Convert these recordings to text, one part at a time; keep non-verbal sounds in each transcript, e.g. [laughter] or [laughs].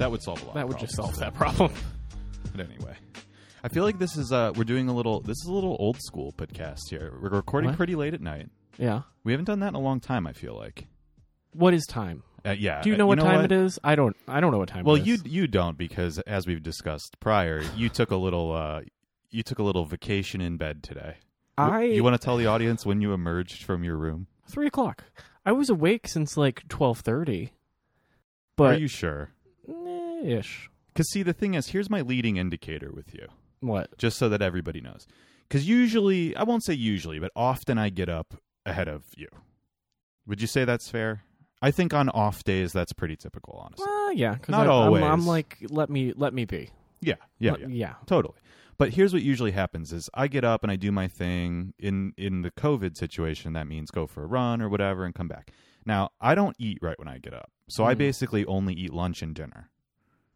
That would solve a lot. that of would just solve problems. that problem. [laughs] But anyway, I feel like this is uh we're doing a little this is a little old school podcast here. We're recording What? pretty late at night. yeah. We haven't done that in a long time. I feel like. What is time? Uh, yeah. Do you uh, know what time it is? I don't. I don't know what time. Well, it you you don't because as we've discussed prior, you took a little uh you took a little vacation in bed today. I You want to tell the audience when you emerged from your room? three o'clock. I was awake since like twelve thirty. But Are you sure? Ish. Because see, the thing is, here's my leading indicator with you. What? just so that everybody knows. Because usually, I won't say usually, but often I get up ahead of you. Would you say that's fair? I think on off days that's pretty typical, honestly. Well, yeah. Not I, I'm- always. I'm, like, let me let me be. Yeah, yeah, Let- yeah, yeah. totally. But here's what usually happens: is I get up and I do my thing. In in the COVID situation, that means go for a run or whatever and come back. Now I don't eat right when I get up, so I Mm. basically only eat lunch and dinner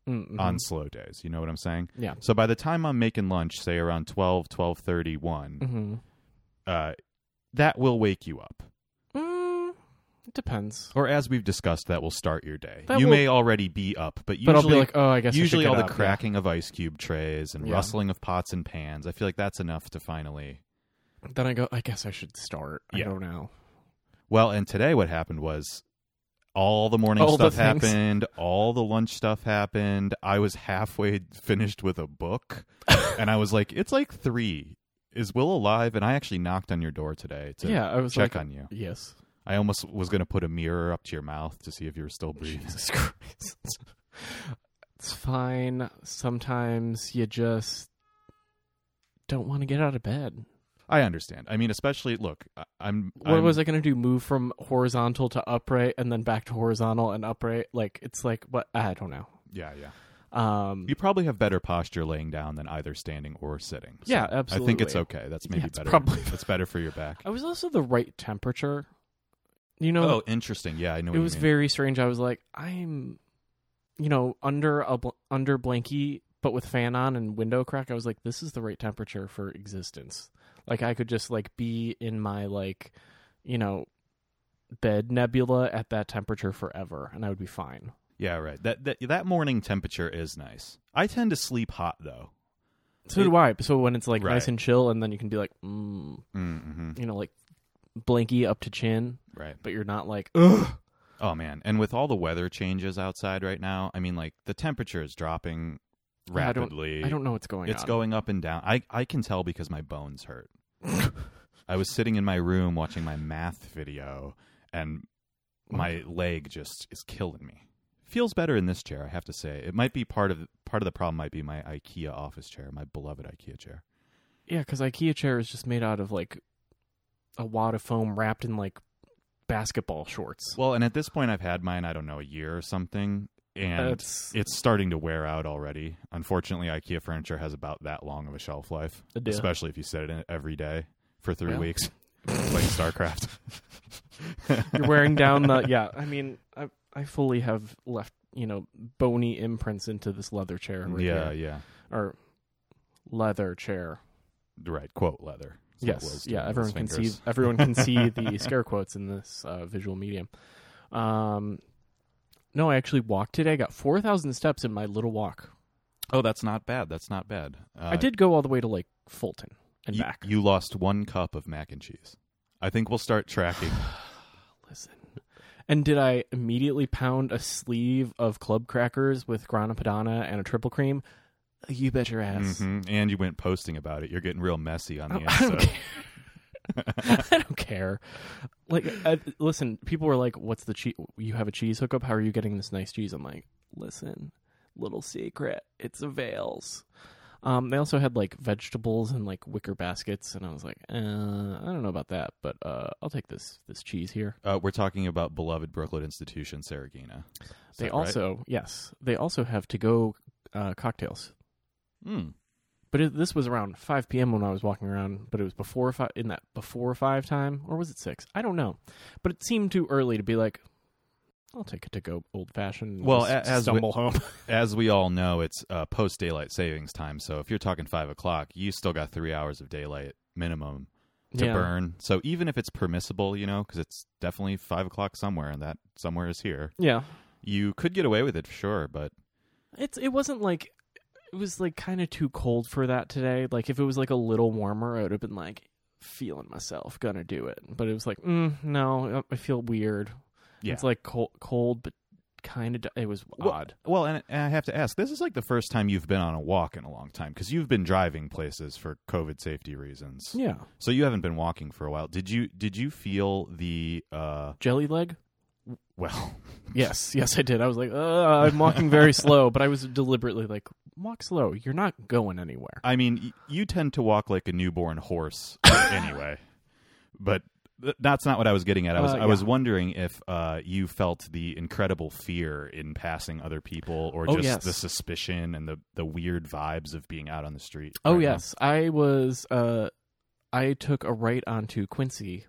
Mm-hmm. on slow days. You know what I'm saying? yeah. So by the time I'm making lunch, say around 12, 12.30, 1, Mm-hmm. uh, that will wake you up. Mm, it depends. Or as we've discussed, that will start your day. That you will- may already be up, but usually, But like, oh, I guess usually get all the up, yeah. cracking of ice cube trays and Yeah. rustling of pots and pans. I feel like that's enough to finally. Then I go. I guess I should start. Yeah. I don't know. Well, and today what happened was all the morning All stuff things. happened, all the lunch stuff happened. I was halfway finished with a book, [laughs] and I was like, "It's like three. Is Will alive?" And I actually knocked on your door today to yeah, I was check like, on you. yes. I almost was going to put a mirror up to your mouth to see if you were still breathing. Jesus [laughs] Christ. it's fine. Sometimes you just don't want to get out of bed. I understand. I mean, especially look, I- I'm. What I'm- was I going to do? Move from horizontal to upright and then back to horizontal and upright? Like it's like what? I don't know. Yeah, yeah. Um, You probably have better posture laying down than either standing or sitting. So Yeah, absolutely. I think it's okay. That's maybe Yeah, better. probably- it's better for your back. I was also the right temperature. You know, Oh, interesting. Yeah, I know. it what was you mean. very strange. I was like, I'm, you know, under a bl- under blankie, but with fan on and window crack. I was like, this is the right temperature for existence. Like I could just like be in my like, you know, bed nebula at that temperature forever, and I would be fine. Yeah, right. That, that that morning temperature is nice. I tend to sleep hot though. So It- do I. So when it's like Right. nice and chill, and then you can be like, mm, Mm-hmm. you know, like blankie up to chin, Right. but you're not like, ugh. [laughs] Oh man, and with all the weather changes outside right now, I mean, like the temperature is dropping I don't- rapidly. I don't know what's going it's on. It's going up and down. I I can tell because my bones hurt. [laughs] I was sitting in my room watching my math video, and my leg just is killing me. Feels better in this chair, I have to say. It might be part of part of the problem. Might be my IKEA office chair, my beloved IKEA chair. Yeah, because IKEA chair is just made out of like a wad of foam wrapped in like basketball shorts. Well, and at this point, I've had mine. I don't know a year or something, and That's it's starting to wear out already. Unfortunately, IKEA furniture has about that long of a shelf life, Yeah. especially if you sit in it every day for three Well. weeks, [laughs] playing StarCraft. [laughs] you're wearing down the. [laughs] Yeah, I mean, I I fully have left you know bony imprints into this leather chair. Right yeah, here. yeah, or leather chair. right. Quote leather. Yes, yeah. Everyone can see. Everyone can see the scare quotes in this uh, visual medium. Um, no, I actually walked today. I got four thousand steps in my little walk. Oh, that's not bad. That's not bad. Uh, I did go all the way to like Fulton and you, back. You lost one cup of mac and cheese. I think we'll start tracking. [sighs] Listen. And did I immediately pound a sleeve of club crackers with grana padano and a triple cream? You bet your ass. Mhm. And you went posting about it. You're getting real messy on the I don't episode. care. [laughs] I don't care. Like, I, listen, people were like, "What's the cheese? You have a cheese hookup? How are you getting this nice cheese?" I'm like, "Listen, little secret, it's avails." Um, they also had like vegetables and like wicker baskets, and I was like, uh, "I don't know about that, but uh, I'll take this this cheese here." Uh, we're talking about beloved Brooklyn institution, Saraghina. Is They that right? also, yes, they also have to go uh, cocktails. Hmm. But it, this was around 5 p.m. when I was walking around, but it was before five in that before five time, or was it six? I don't know. But it seemed too early to be like, I'll take it to go old fashioned. Well, a- as we- home. [laughs] [laughs] As we all know, it's uh, post daylight savings time. So if you're talking five o'clock, you still got three hours of daylight minimum to Yeah. burn. So even if it's permissible, you know, because it's definitely five o'clock somewhere, and that somewhere is here, Yeah. you could get away with it for sure. But It's it wasn't like it was like kind of too cold for that today. Like if it was like a little warmer, I would have been like feeling myself gonna do it. But it was like, mm, no, I feel weird. yeah, It's like cold, cold but kind of. It was Well- odd. Well, and, and I have to ask, this is like the first time you've been on a walk in a long time because you've been driving places for COVID safety reasons. Yeah, So you haven't been walking for a while. Did you did you feel the uh jelly leg. well, [laughs] Yes, yes, I did. I was like, uh, I'm walking very [laughs] slow, but I was deliberately like, walk slow. You're not going anywhere. I mean, y- you tend to walk like a newborn horse [laughs] anyway. But th- that's not what I was getting at. I was Uh, I was yeah. wondering if uh you felt the incredible fear in passing other people or Oh, just yes. the suspicion and the the weird vibes of being out on the street. Oh right now. yes, I was. Uh, I took a right onto Quincy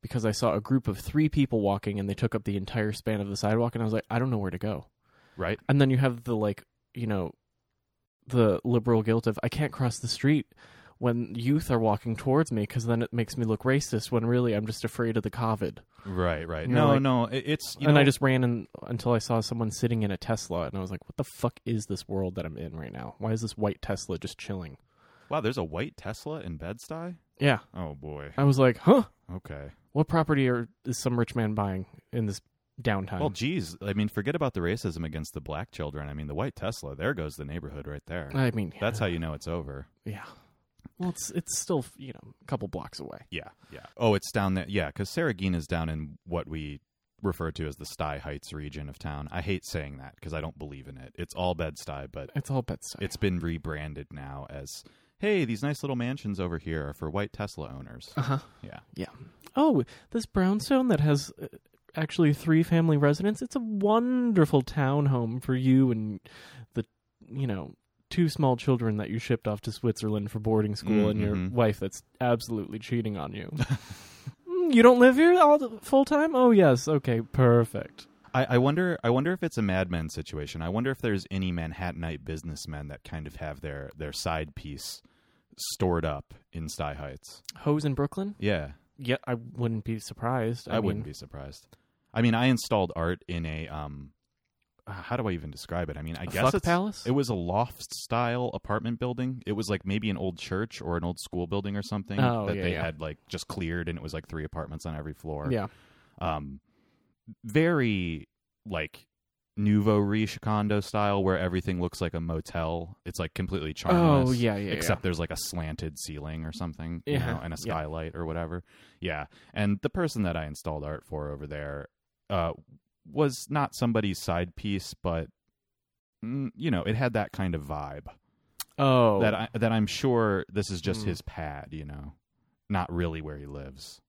because I saw a group of three people walking, and they took up the entire span of the sidewalk, and I was like, I don't know where to go. Right? And then you have the like, you know, the liberal guilt of I can't cross the street when youth are walking towards me because then it makes me look racist when really I'm just afraid of the COVID. Right, right. You know, no, like- no, it- it's you and know, I just ran in until I saw someone sitting in a Tesla, and I was like, "What the fuck is this world that I'm in right now? Why is this white Tesla just chilling?" Wow, there's a white Tesla in Bed-Stuy? Yeah, Oh boy. I was like, "Huh? Okay. What property are, is some rich man buying in this downtime?" Well, geez, I mean, forget about the racism against the black children. I mean, the white Tesla, there goes the neighborhood right there. I mean, That's how you know it's over. yeah. Well, it's it's still you know a couple blocks away. Yeah, yeah. Oh, it's down there. Yeah, because Saraghina's down in what we refer to as the Stuy Heights region of town. I hate saying that because I don't believe in it. It's all Bed-Stuy, but It's all Bed-Stuy. it's been rebranded now as, hey, these nice little mansions over here are for white Tesla owners. uh huh. Yeah. Yeah. Oh, this brownstone that has uh, actually three family residents. It's a wonderful townhome for you and the you know two small children that you shipped off to Switzerland for boarding school and your Mhm. wife that's absolutely cheating on you. Mm, you don't live here all the full time? Oh yes, okay, perfect. I, I wonder. I wonder if it's a Mad Men situation. I wonder if there's any Manhattanite businessmen that kind of have their their side piece stored up in Stuy Heights. Hose in Brooklyn? Yeah, Yeah, I wouldn't be surprised. I, I, wouldn't be surprised. I mean, I installed art in a um. uh, How do I even describe it? I mean, I A guess it's, palace? It was a loft style apartment building. It was like maybe an old church or an old school building or something Oh, that yeah, they yeah. had like just cleared, and it was like three apartments on every floor. Yeah. um, very like nouveau riche condo style where everything looks like a motel. It's like completely charmless. Oh yeah, yeah. Except there's like a slanted ceiling or something, you Yeah, know, [laughs] and a yeah. skylight or whatever. Yeah, and the person that I installed art for over there uh, was not somebody's side piece, but mm, you know, it had that kind of vibe. Oh, that I that I'm sure this is just Mm. his pad, you know, not really where he lives.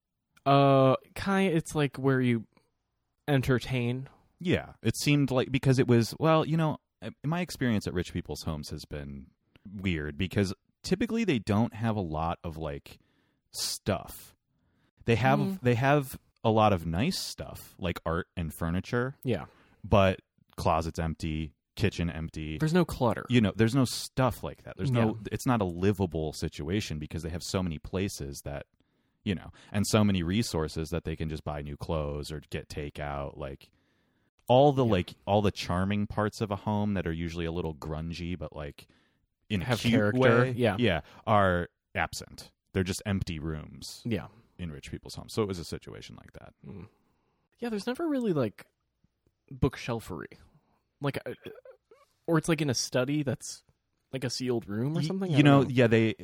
uh, kind. It's like where you entertain. Yeah, it seemed like because it was well, you know, uh, my experience at rich people's homes has been weird because typically they don't have a lot of like stuff. They have Mm. they have a lot of nice stuff like art and furniture, Yeah, but closets empty, kitchen empty. there's no clutter. You know, there's no stuff like that. There's no Yeah. it's not a livable situation because they have so many places that you know, and so many resources that they can just buy new clothes or get takeout like all the Yeah. like all the charming parts of a home that are usually a little grungy but like in a Have cute character, way, yeah. yeah, are absent. They're just empty rooms Yeah. In rich people's homes. So it was a situation like that. Mm. Yeah, there's never really like bookshelfery, like, uh, or it's like in a study that's like a sealed room or something. You don't know, yeah, they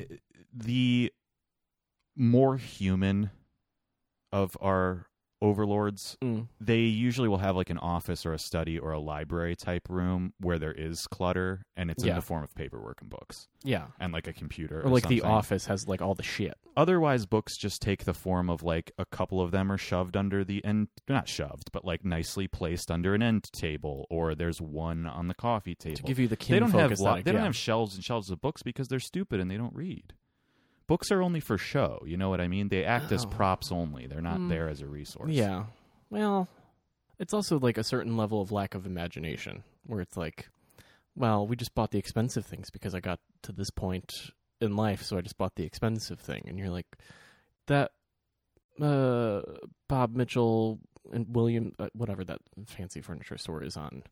the more human of our overlords Mm. they usually will have like an office or a study or a library type room where there is clutter and it's in the form of paperwork and books Yeah, and like a computer or like the office has like all the shit. otherwise books just take the form of like a couple of them are shoved under the end not shoved but like nicely placed under an end table or there's one on the coffee table To give you the kin they don't have lo- they don't yeah. have shelves and shelves of books because they're stupid and they don't read books are only for show you know what i mean they act as Oh. props only they're not Mm. there as a resource Yeah. Well, it's also like a certain level of lack of imagination where it's like, well, we just bought the expensive things because I got to this point in life, so I just bought the expensive thing. And you're like, that uh, Bob Mitchell and William, uh, whatever that fancy furniture store is on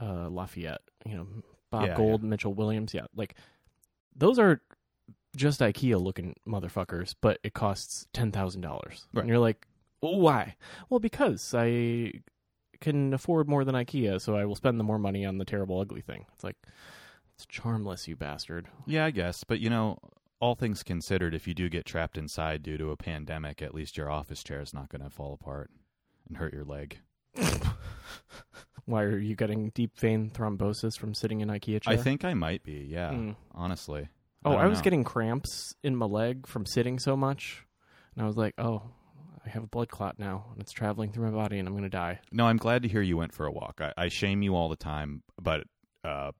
uh, Lafayette. You know, Bob Yeah, Gold, Mitchell Williams. Yeah, like those are just IKEA looking motherfuckers, but it costs ten thousand dollars. Right. And you're like, well, why? Well, because I can afford more than IKEA, so I will spend the more money on the terrible, ugly thing. It's like it's charmless, you bastard. Yeah, I guess. But you know, all things considered, if you do get trapped inside due to a pandemic, at least your office chair is not going to fall apart and hurt your leg. [laughs] Why are you getting deep vein thrombosis from sitting in IKEA chair? I think I might be. Yeah, Mm. honestly. Oh, don't I, was know. getting cramps in my leg from sitting so much, and I was like, "Oh, I have a blood clot now, and it's traveling through my body, and I'm gonna die." No, I'm glad to hear you went for a walk. I, I shame you all the time, but uh,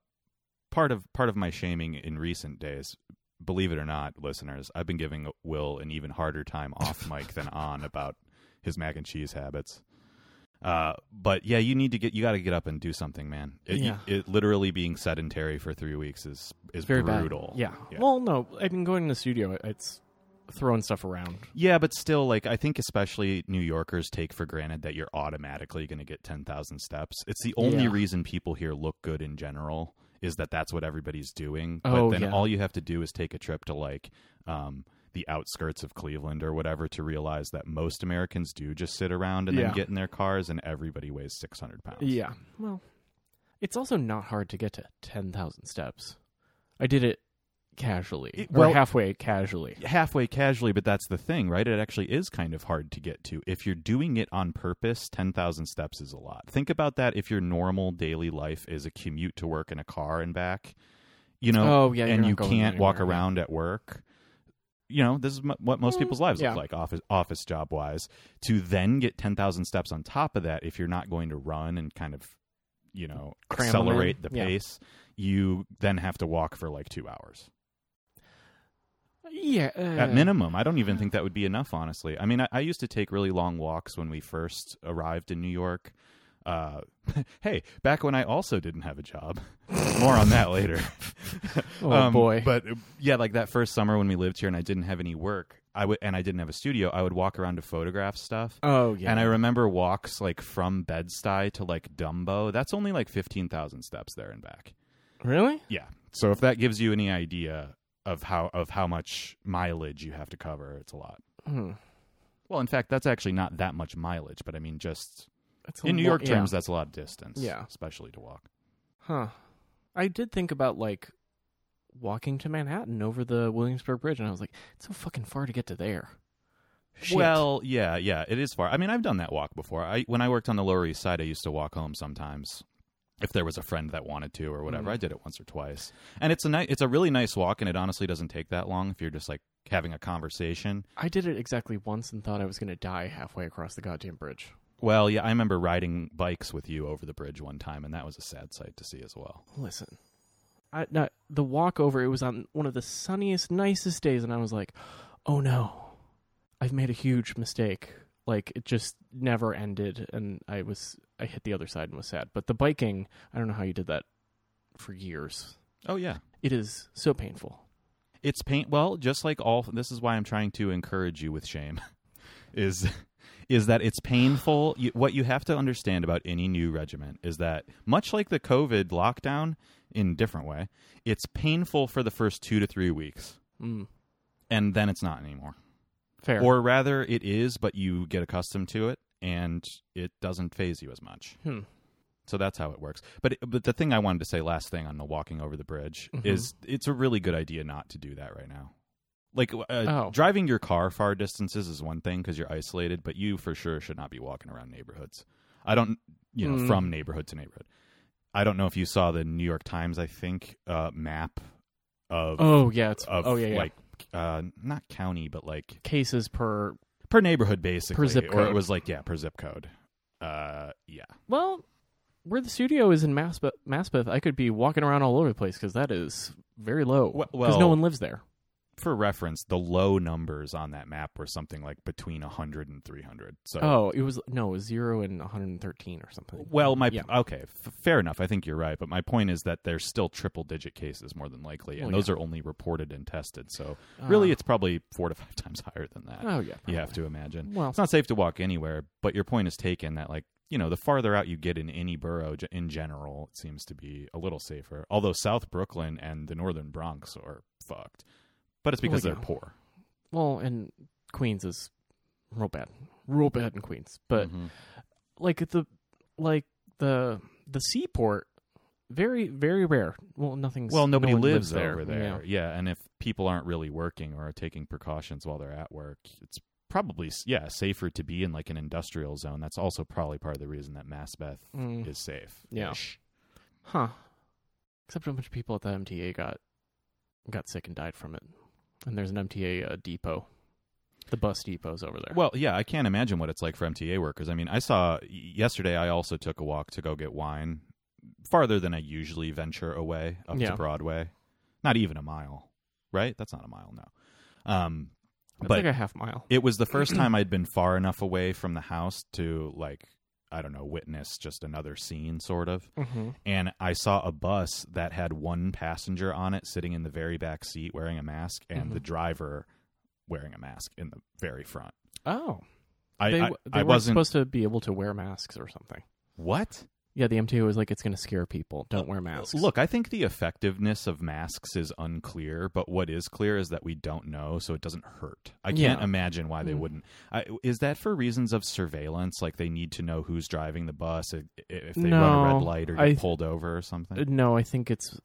part of part of my shaming in recent days, believe it or not, listeners, I've been giving Will an even harder time off mic than [laughs] on about his mac and cheese habits. Uh, but yeah, you need to get you got to get up and do something, man. It, Yeah. it literally being sedentary for three weeks is is Very brutal. Yeah. yeah. Well, no, I've been going to the studio. It's throwing stuff around. Yeah, but still, like I think especially New Yorkers take for granted that you're automatically going to get ten thousand steps. It's the only Yeah. reason people here look good in general is that that's what everybody's doing. Oh, but then yeah. all you have to do is take a trip to like um, the outskirts of Cleveland or whatever to realize that most Americans do just sit around and Yeah. then get in their cars, and everybody weighs six hundred pounds. Yeah. Well, it's also not hard to get to ten thousand steps. I did it casually, It- or halfway casually. halfway casually, but that's the thing, right? It actually is kind of hard to get to. If you're doing it on purpose, 10,000 steps is a lot. Think about that if your normal daily life is a commute to work in a car and back, you know, Oh, yeah, and you can't walk yeah. around at work. You know, this is m- what most Mm, people's lives yeah. look like, office office job wise. To then get ten thousand steps on top of that, if you're not going to run and kind of, you know, Cram accelerate the yeah. pace, you then have to walk for like two hours Yeah. at uh, minimum. I don't even think that would be enough, honestly. I mean, I, I used to take really long walks when we first arrived in New York. Uh, [laughs] hey, back when I also didn't have a job. [laughs] More on that later. [laughs] Oh Um, boy. But uh, yeah, like that first summer when we lived here and I didn't have any work, I would and I didn't have a studio. I would walk around to photograph stuff. oh yeah. And I remember walks like from Bed Stuy to like Dumbo. That's only like fifteen thousand steps there and back. really. Yeah. So if that gives you any idea of how of how much mileage you have to cover, it's a lot. Hmm. Well, in fact, that's actually not that much mileage, but I mean, just That's in New lo- York yeah. terms, that's a lot of distance. Yeah. especially to walk. Huh. I did think about like walking to Manhattan over the Williamsburg Bridge, and I was like, it's so fucking far to get to there. Shit. Well, yeah, yeah, it is far. I mean, I've done that walk before. I when I worked on the Lower East Side, I used to walk home sometimes. If there was a friend that wanted to or whatever, Mhm. I did it once or twice, and it's a ni- it's a really nice walk, and it honestly doesn't take that long if you're just like having a conversation. I did it exactly once and thought I was going to die halfway across the goddamn bridge. Well, yeah, I remember riding bikes with you over the bridge one time, and that was a sad sight to see as well. Listen, I, not, the walk over, it was on one of the sunniest, nicest days, and I was like, oh no, I've made a huge mistake. Like, it just never ended, and I was, I hit the other side and was sad. But the biking, I don't know how you did that for years. Oh yeah, It is so painful. it's pain. Well, just like all. This is why I'm trying to encourage you with shame. [laughs] Is is that it's painful. You, what you have to understand about any new regiment is that much like the COVID lockdown, in a different way, it's painful for the first two to three weeks, Mm, and then it's not anymore. fair. Or rather, it is, but you get accustomed to it, and it doesn't phase you as much. Hmm. So that's how it works. But but the thing I wanted to say last thing on the walking over the bridge Mhm. is it's a really good idea not to do that right now. Like uh, Oh. driving your car far distances is one thing because you're isolated, but you for sure should not be walking around neighborhoods. I don't, you know, Mm. from neighborhood to neighborhood. I don't know if you saw the New York Times, I think, uh, map of oh yeah, it's of oh yeah, yeah. like uh, not county, but like cases per. per neighborhood basically, zip or it was like yeah, per zip code. Uh, yeah. Well, where the studio is in Maspeth, Maspeth I could be walking around all over the place because that is very low Well- because no one lives there. For reference, the low numbers on that map were something like between 100 and 300. So Oh, it was no, it was zero and 113 or something. Well, my Yeah. okay, f- fair enough. I think you're right, but my point is that there's still triple digit cases more than likely, and Oh, those yeah. are only reported and tested. So really, Ah. it's probably four to five [laughs] times higher than that. oh yeah, you have to imagine. Well, It's not safe to walk anywhere, but your point is taken that like you know the farther out you get in any borough in general, it seems to be a little safer. Although South Brooklyn and the Northern Bronx are fucked, but it's because Well, they're yeah. poor. well, and Queens is real bad, real bad in Queens. But Mhm. like the like the the seaport, very very rare. Well, nothing's Well, nobody no one lives, there. over there. Yeah. and if people aren't really working or are taking precautions while they're at work, it's probably yeah safer to be in like an industrial zone. That's also probably part of the reason that Maspeth Yeah. Mm, is safe. Yeah. huh? Except a bunch of people at the MTA got got sick and died from it. And there's an MTA uh, depot. The bus depot's over there. Well, yeah, I can't imagine what it's like for MTA workers. I mean, I saw yesterday. I also took a walk to go get wine, farther than I usually venture away up Yeah. to Broadway. Not even a mile, right? That's not a mile, no. Um, It's but like a half mile. it was the first [clears throat] time I'd been far enough away from the house to like I don't know witness just another scene sort of Mm-hmm. and I saw a bus that had one passenger on it sitting in the very back seat wearing a mask and Mhm. the driver wearing a mask in the very front. Oh, I they, I, they I weren't wasn't supposed to be able to wear masks or something. what Yeah, the MTA was like, it's going to scare people. Don't wear masks. Look, I think the effectiveness of masks is unclear, but what is clear is that we don't know, so it doesn't hurt. I can't Yeah. imagine why they Mm. wouldn't. I, is that for reasons of surveillance? Like they need to know who's driving the bus i- if they run a red light or get I- pulled over or something? Uh, no, I think it's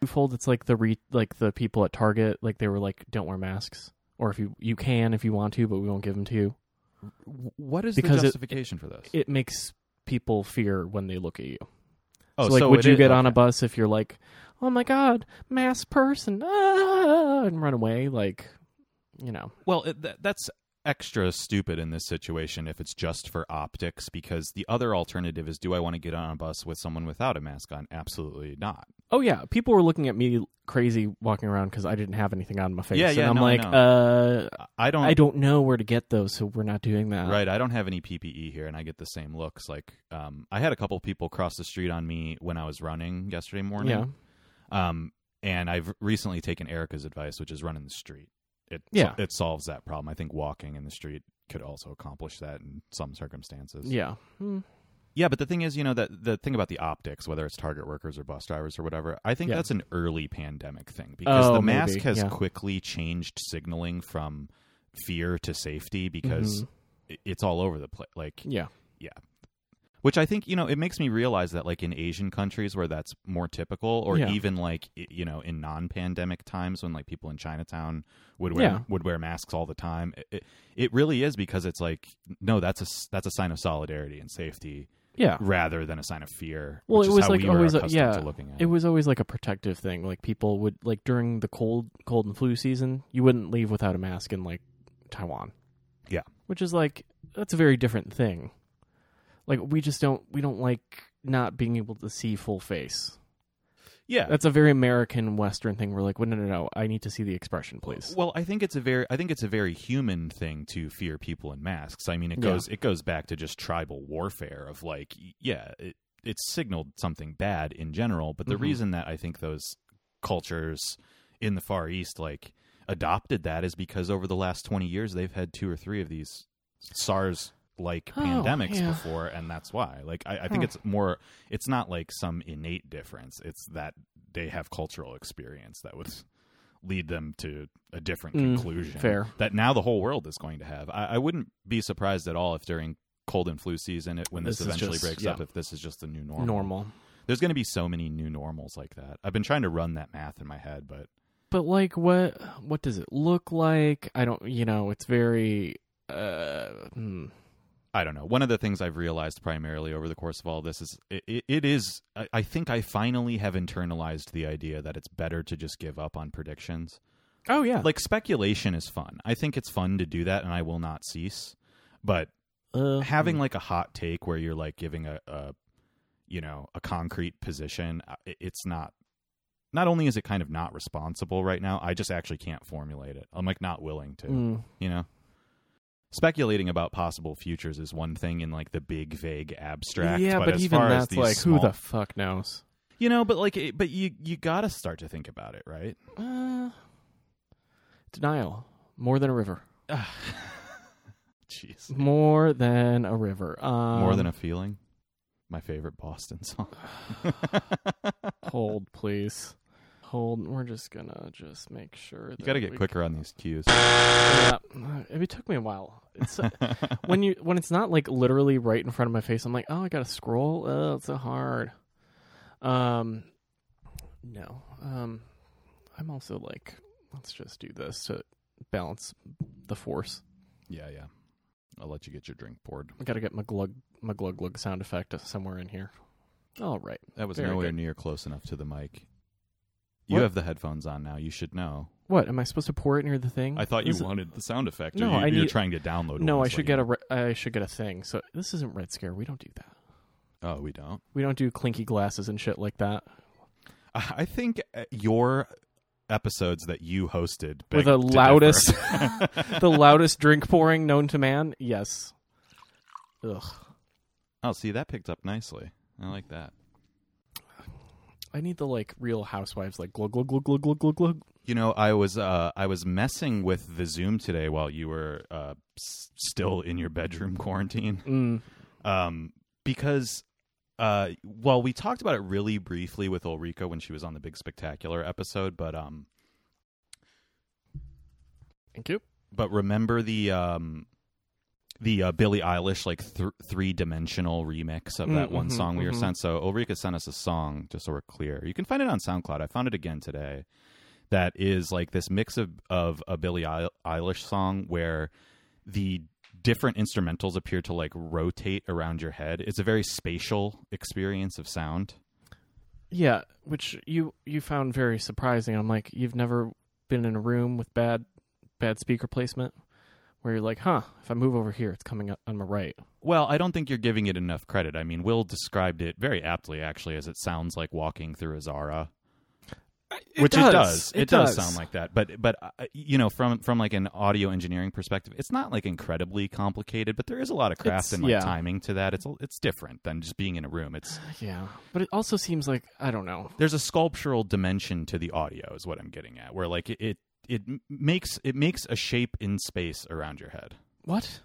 twofold. It's like the re- like the people at Target, like they were like, don't wear masks, or if you you can if you want to, but we won't give them to you. What is because the it- justification for this? It makes people fear when they look at you. oh, so like, so would you is- get on a bus if you're like, oh my god, masked person, ah, and run away? Like, you know, Well, it, th- that's extra stupid in this situation if it's just for optics, because the other alternative is, do I want to get on a bus with someone without a mask on? Absolutely not. Oh yeah, people were looking at me crazy walking around because I didn't have anything on my face. Yeah, and yeah, I'm no, like, know. uh, I don't. I don't know where to get those, so we're not doing that. Right, I don't have any PPE here, and I get the same looks. Like, um, I had a couple people cross the street on me when I was running yesterday morning. Yeah. Um, and I've recently taken Erica's advice, which is run in the street. It Yeah. it solves that problem. I think walking in the street could also accomplish that in some circumstances. Yeah. Hmm. Yeah, but the thing is, you know, that the thing about the optics, whether it's Target workers or bus drivers or whatever, I think Yeah. that's an early pandemic thing because Oh, the mask maybe, has yeah. quickly changed signaling from fear to safety because Mhm. it's all over the place. Like, Yeah. Yeah. Which I think you know it makes me realize that like in Asian countries where that's more typical, or Yeah. even like you know in non-pandemic times when like people in Chinatown would wear Yeah. would wear masks all the time, it, it really is because it's like no, that's a that's a sign of solidarity and safety Yeah. rather than a sign of fear. Well, which it is was how like we always a- yeah, to looking at It was always like a protective thing. Like people would like during the cold cold and flu season, you wouldn't leave without a mask in like Taiwan. Yeah. Which is like that's a very different thing. Like we just don't we don't like not being able to see full face. Yeah. That's a very American Western thing. We're like, well, no, no, no. I need to see the expression, please. Well, I think it's a very I think it's a very human thing to fear people in masks. I mean, it Yeah. goes it goes back to just tribal warfare of like yeah, it it signaled something bad in general, but the Mhm. reason that I think those cultures in the Far East like adopted that is because over the last 20 years they've had two or three of these SARS like Oh, pandemics yeah. before and that's why like I, I think Huh. it's more it's not like some innate difference it's that they have cultural experience that would lead them to a different Mm, conclusion fair. that now the whole world is going to have I, I wouldn't be surprised at all if during cold and flu season it, when this, This eventually just- breaks yeah. up if this is just the new normal Normal. there's going to be so many new normals like that i've been trying to run that math in my head but But like what what does it look like? I don't you know, it's very uh hmm. I don't know. One of the things I've realized primarily over the course of all this is it, it, is. I, think I finally have internalized the idea that it's better to just give up on predictions. Oh yeah. Like speculation is fun. I think it's fun to do that, and I will not cease. But uh, having like a hot take where you're like giving a, a you know, a concrete position, uh, it's not. not only is it kind of not responsible right now, I just actually can't formulate it. I'm like not willing to, Mm. you know. Speculating about possible futures is one thing in like the big vague abstract. yeah, but, as even that's like small, who the fuck knows? you know, but like, but you you got to start to think about it, right? Uh, denial more than a river. [sighs] Jeez, More than a river. Um, more than a feeling. My favorite Boston song. [sighs] hold, please. Hold. We're just gonna just make sure. You got to get quicker on these cues. Yeah, it took me a while. It's uh, [laughs] when you when it's not like literally right in front of my face. I'm like, oh, I gotta scroll. Oh, it's so hard. Um, no. Um, I'm also like, let's just do this to balance the force. yeah, yeah. I'll let you get your drink poured. I gotta get my glug my glug glug sound effect somewhere in here. All right. That was Very nowhere good. near close enough to the mic. You What? have the headphones on now. You should know. What am I supposed to pour it near the thing? I thought you This wanted the sound effect. No, you, I you're need- trying to download. No, one, I is should get you- a re- I should get a thing. So this isn't Red Scare. We don't do that. Oh, we don't. We don't do clinky glasses and shit like that. I I think uh, your episodes that you hosted With the to loudest, [laughs] the loudest drink pouring known to man. Yes. Ugh. oh, see, that picked up nicely. I like that. I need the like Real Housewives like glug glug glug glug glug glug glug. You know, I was uh, I was messing with the Zoom today while you were uh, s- still in your bedroom quarantine. Mm. um, because uh, well, we talked about it really briefly with Ulrika when she was on the Big Spectacular episode, but um, Thank you. but remember the um, the uh, Billie Eilish like th- three dimensional remix of that Mm, one mhm, song we were mhm. sent. So Ulrika sent us a song, just so we're clear. You can find it on SoundCloud. I found it again today. That is like this mix of of a Billie Eilish song where the different instrumentals appear to like rotate around your head. It's a very spatial experience of sound. Yeah, which you you found very surprising. I'm like, you've never been in a room with bad bad speaker placement where you're like, huh, if I move over here, it's coming up on my right. Well, I don't think you're giving it enough credit. I mean, Will described it very aptly, actually, as it sounds like walking through a Zara. which it does. It, does. sound like that. But but uh, you know, from from like an audio engineering perspective, it's not like incredibly complicated, but there is a lot of craft It's- and like yeah. timing to that. It's it's different than just being in a room. It's [sighs] Yeah, but it also seems like I don't know. there's a sculptural dimension to the audio is what I'm getting at, where like it it, it makes it makes a shape in space around your head. What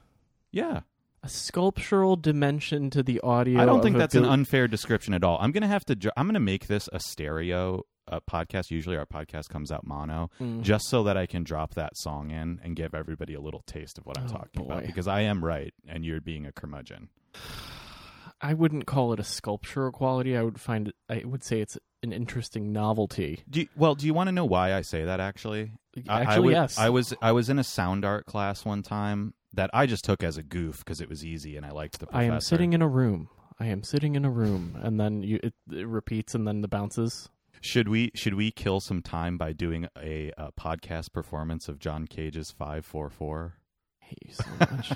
Yeah. a sculptural dimension to the audio? I don't think a that's an unfair description at all. I'm gonna have to. Ju- I'm gonna make this a stereo uh, podcast. Usually, our podcast comes out mono, Mm. just so that I can drop that song in and give everybody a little taste of what I'm Oh, talking about. Because I am right, and you're being a curmudgeon. [sighs] I wouldn't call it a sculptural quality. I would find it. I would say it's an interesting novelty. Do you, well, do you want to know why I say that? Actually, I- I Actually, was, yes. I was I was in a sound art class one time that I just took as a goof because it was easy and I liked the I am sitting in a room. I am sitting in a room, and then you it, it repeats, and then the bounces. Should we should we kill some time by doing a, a podcast performance of John Cage's Five Four Four? Hate you so much.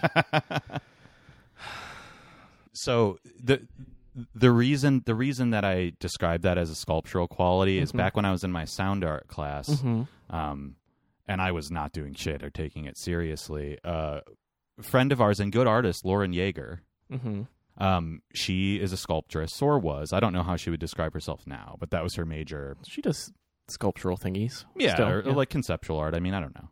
[laughs] so the the reason the reason that I describe that as a sculptural quality is Mhm. back when I was in my sound art class, hmm um, and I was not doing shit or taking it seriously. Uh, a friend of ours and good artist Lauren Yeager. hmm Um, she is a sculptress, or was. I don't know how she would describe herself now, but that was her major She does sculptural thingies. Yeah, still, or, or yeah. like conceptual art. I mean, I don't know.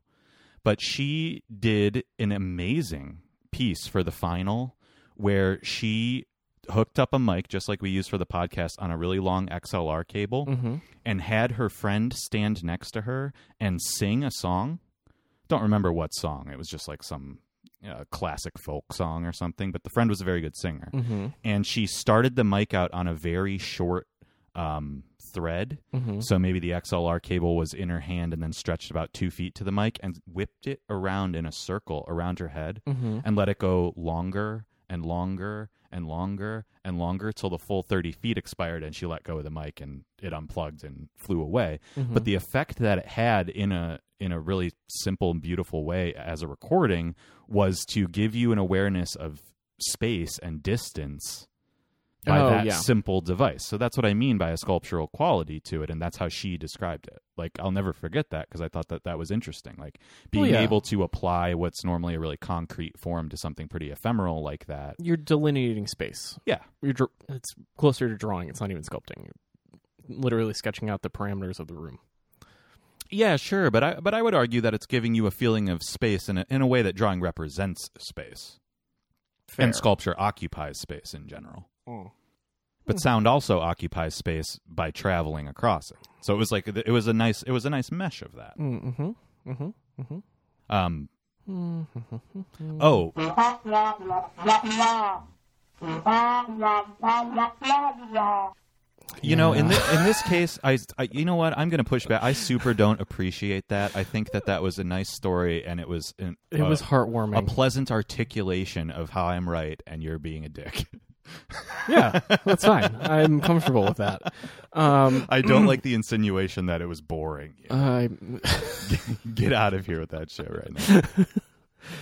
But she did an amazing piece for the final where she hooked up a mic just like we use for the podcast on a really long XLR cable Mhm. and had her friend stand next to her and sing a song. Don't remember what song. It was just like some uh, classic folk song or something, but the friend was a very good singer Mhm. and she started the mic out on a very short um, thread. Mhm. So maybe the XLR cable was in her hand and then stretched about two feet to the mic and whipped it around in a circle around her head Mhm. and let it go longer and longer and longer and longer till the full 30 feet expired and she let go of the mic and it unplugged and flew away Mhm. but the effect that it had in a in a really simple and beautiful way as a recording was to give you an awareness of space and distance by Oh, that yeah. simple device. So that's what I mean by a sculptural quality to it, and that's how she described it. Like I'll never forget that because I thought that that was interesting. Like oh, being Well, yeah. able to apply what's normally a really concrete form to something pretty ephemeral like that. You're delineating space. Yeah, You're dr- it's closer to drawing. It's not even sculpting. You're literally sketching out the parameters of the room. yeah, sure, but I but I would argue that it's giving you a feeling of space in a, in a way that drawing represents space, Fair. and sculpture occupies space in general. Mm. But sound also occupies space by traveling across it. So it was like it was a nice it was a nice mesh of that. Mm-hmm. Mm-hmm. Mm-hmm. Um, oh, you know, in this, in this case, I, I you know what? I'm going to push back. I super don't appreciate that. I think that that was a nice story, and it was an, It uh, was heartwarming, a pleasant articulation of how I'm right and you're being a dick. [laughs] yeah, that's fine. I'm comfortable with that. Um, I don't [clears throat] like the insinuation that it was boring. I, [laughs] Get out of here with that shit right now. [laughs]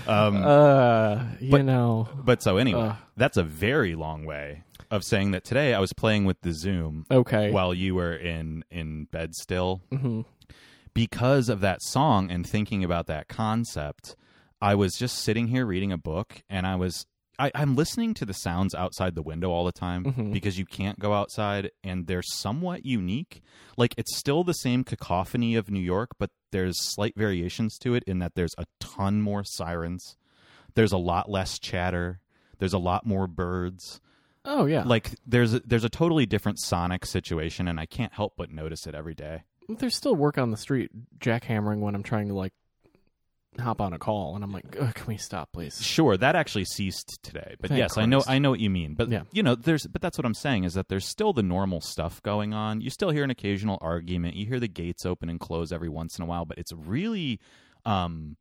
Um, uh, you But- know, But so anyway, Ugh. that's a very long way of saying that today I was playing with the Zoom okay. while you were in in bed still. hmm Because of that song and thinking about that concept, I was just sitting here reading a book and I was I, I'm listening to the sounds outside the window all the time Mhm. because you can't go outside and they're somewhat unique. Like it's still the same cacophony of New York, but there's slight variations to it in that there's a ton more sirens. There's a lot less chatter. There's a lot more birds. Oh yeah. Like there's a, there's a totally different sonic situation and I can't help but notice it every day. There's still work on the street jackhammering when I'm trying to like hop on a call, and I'm like, can we stop, please? Sure, that actually ceased today. But Thank yes, I know I know what you mean. But Yeah. you know, there's but that's what I'm saying is that there's still the normal stuff going on. You still hear an occasional argument. You hear the gates open and close every once in a while, but it's really um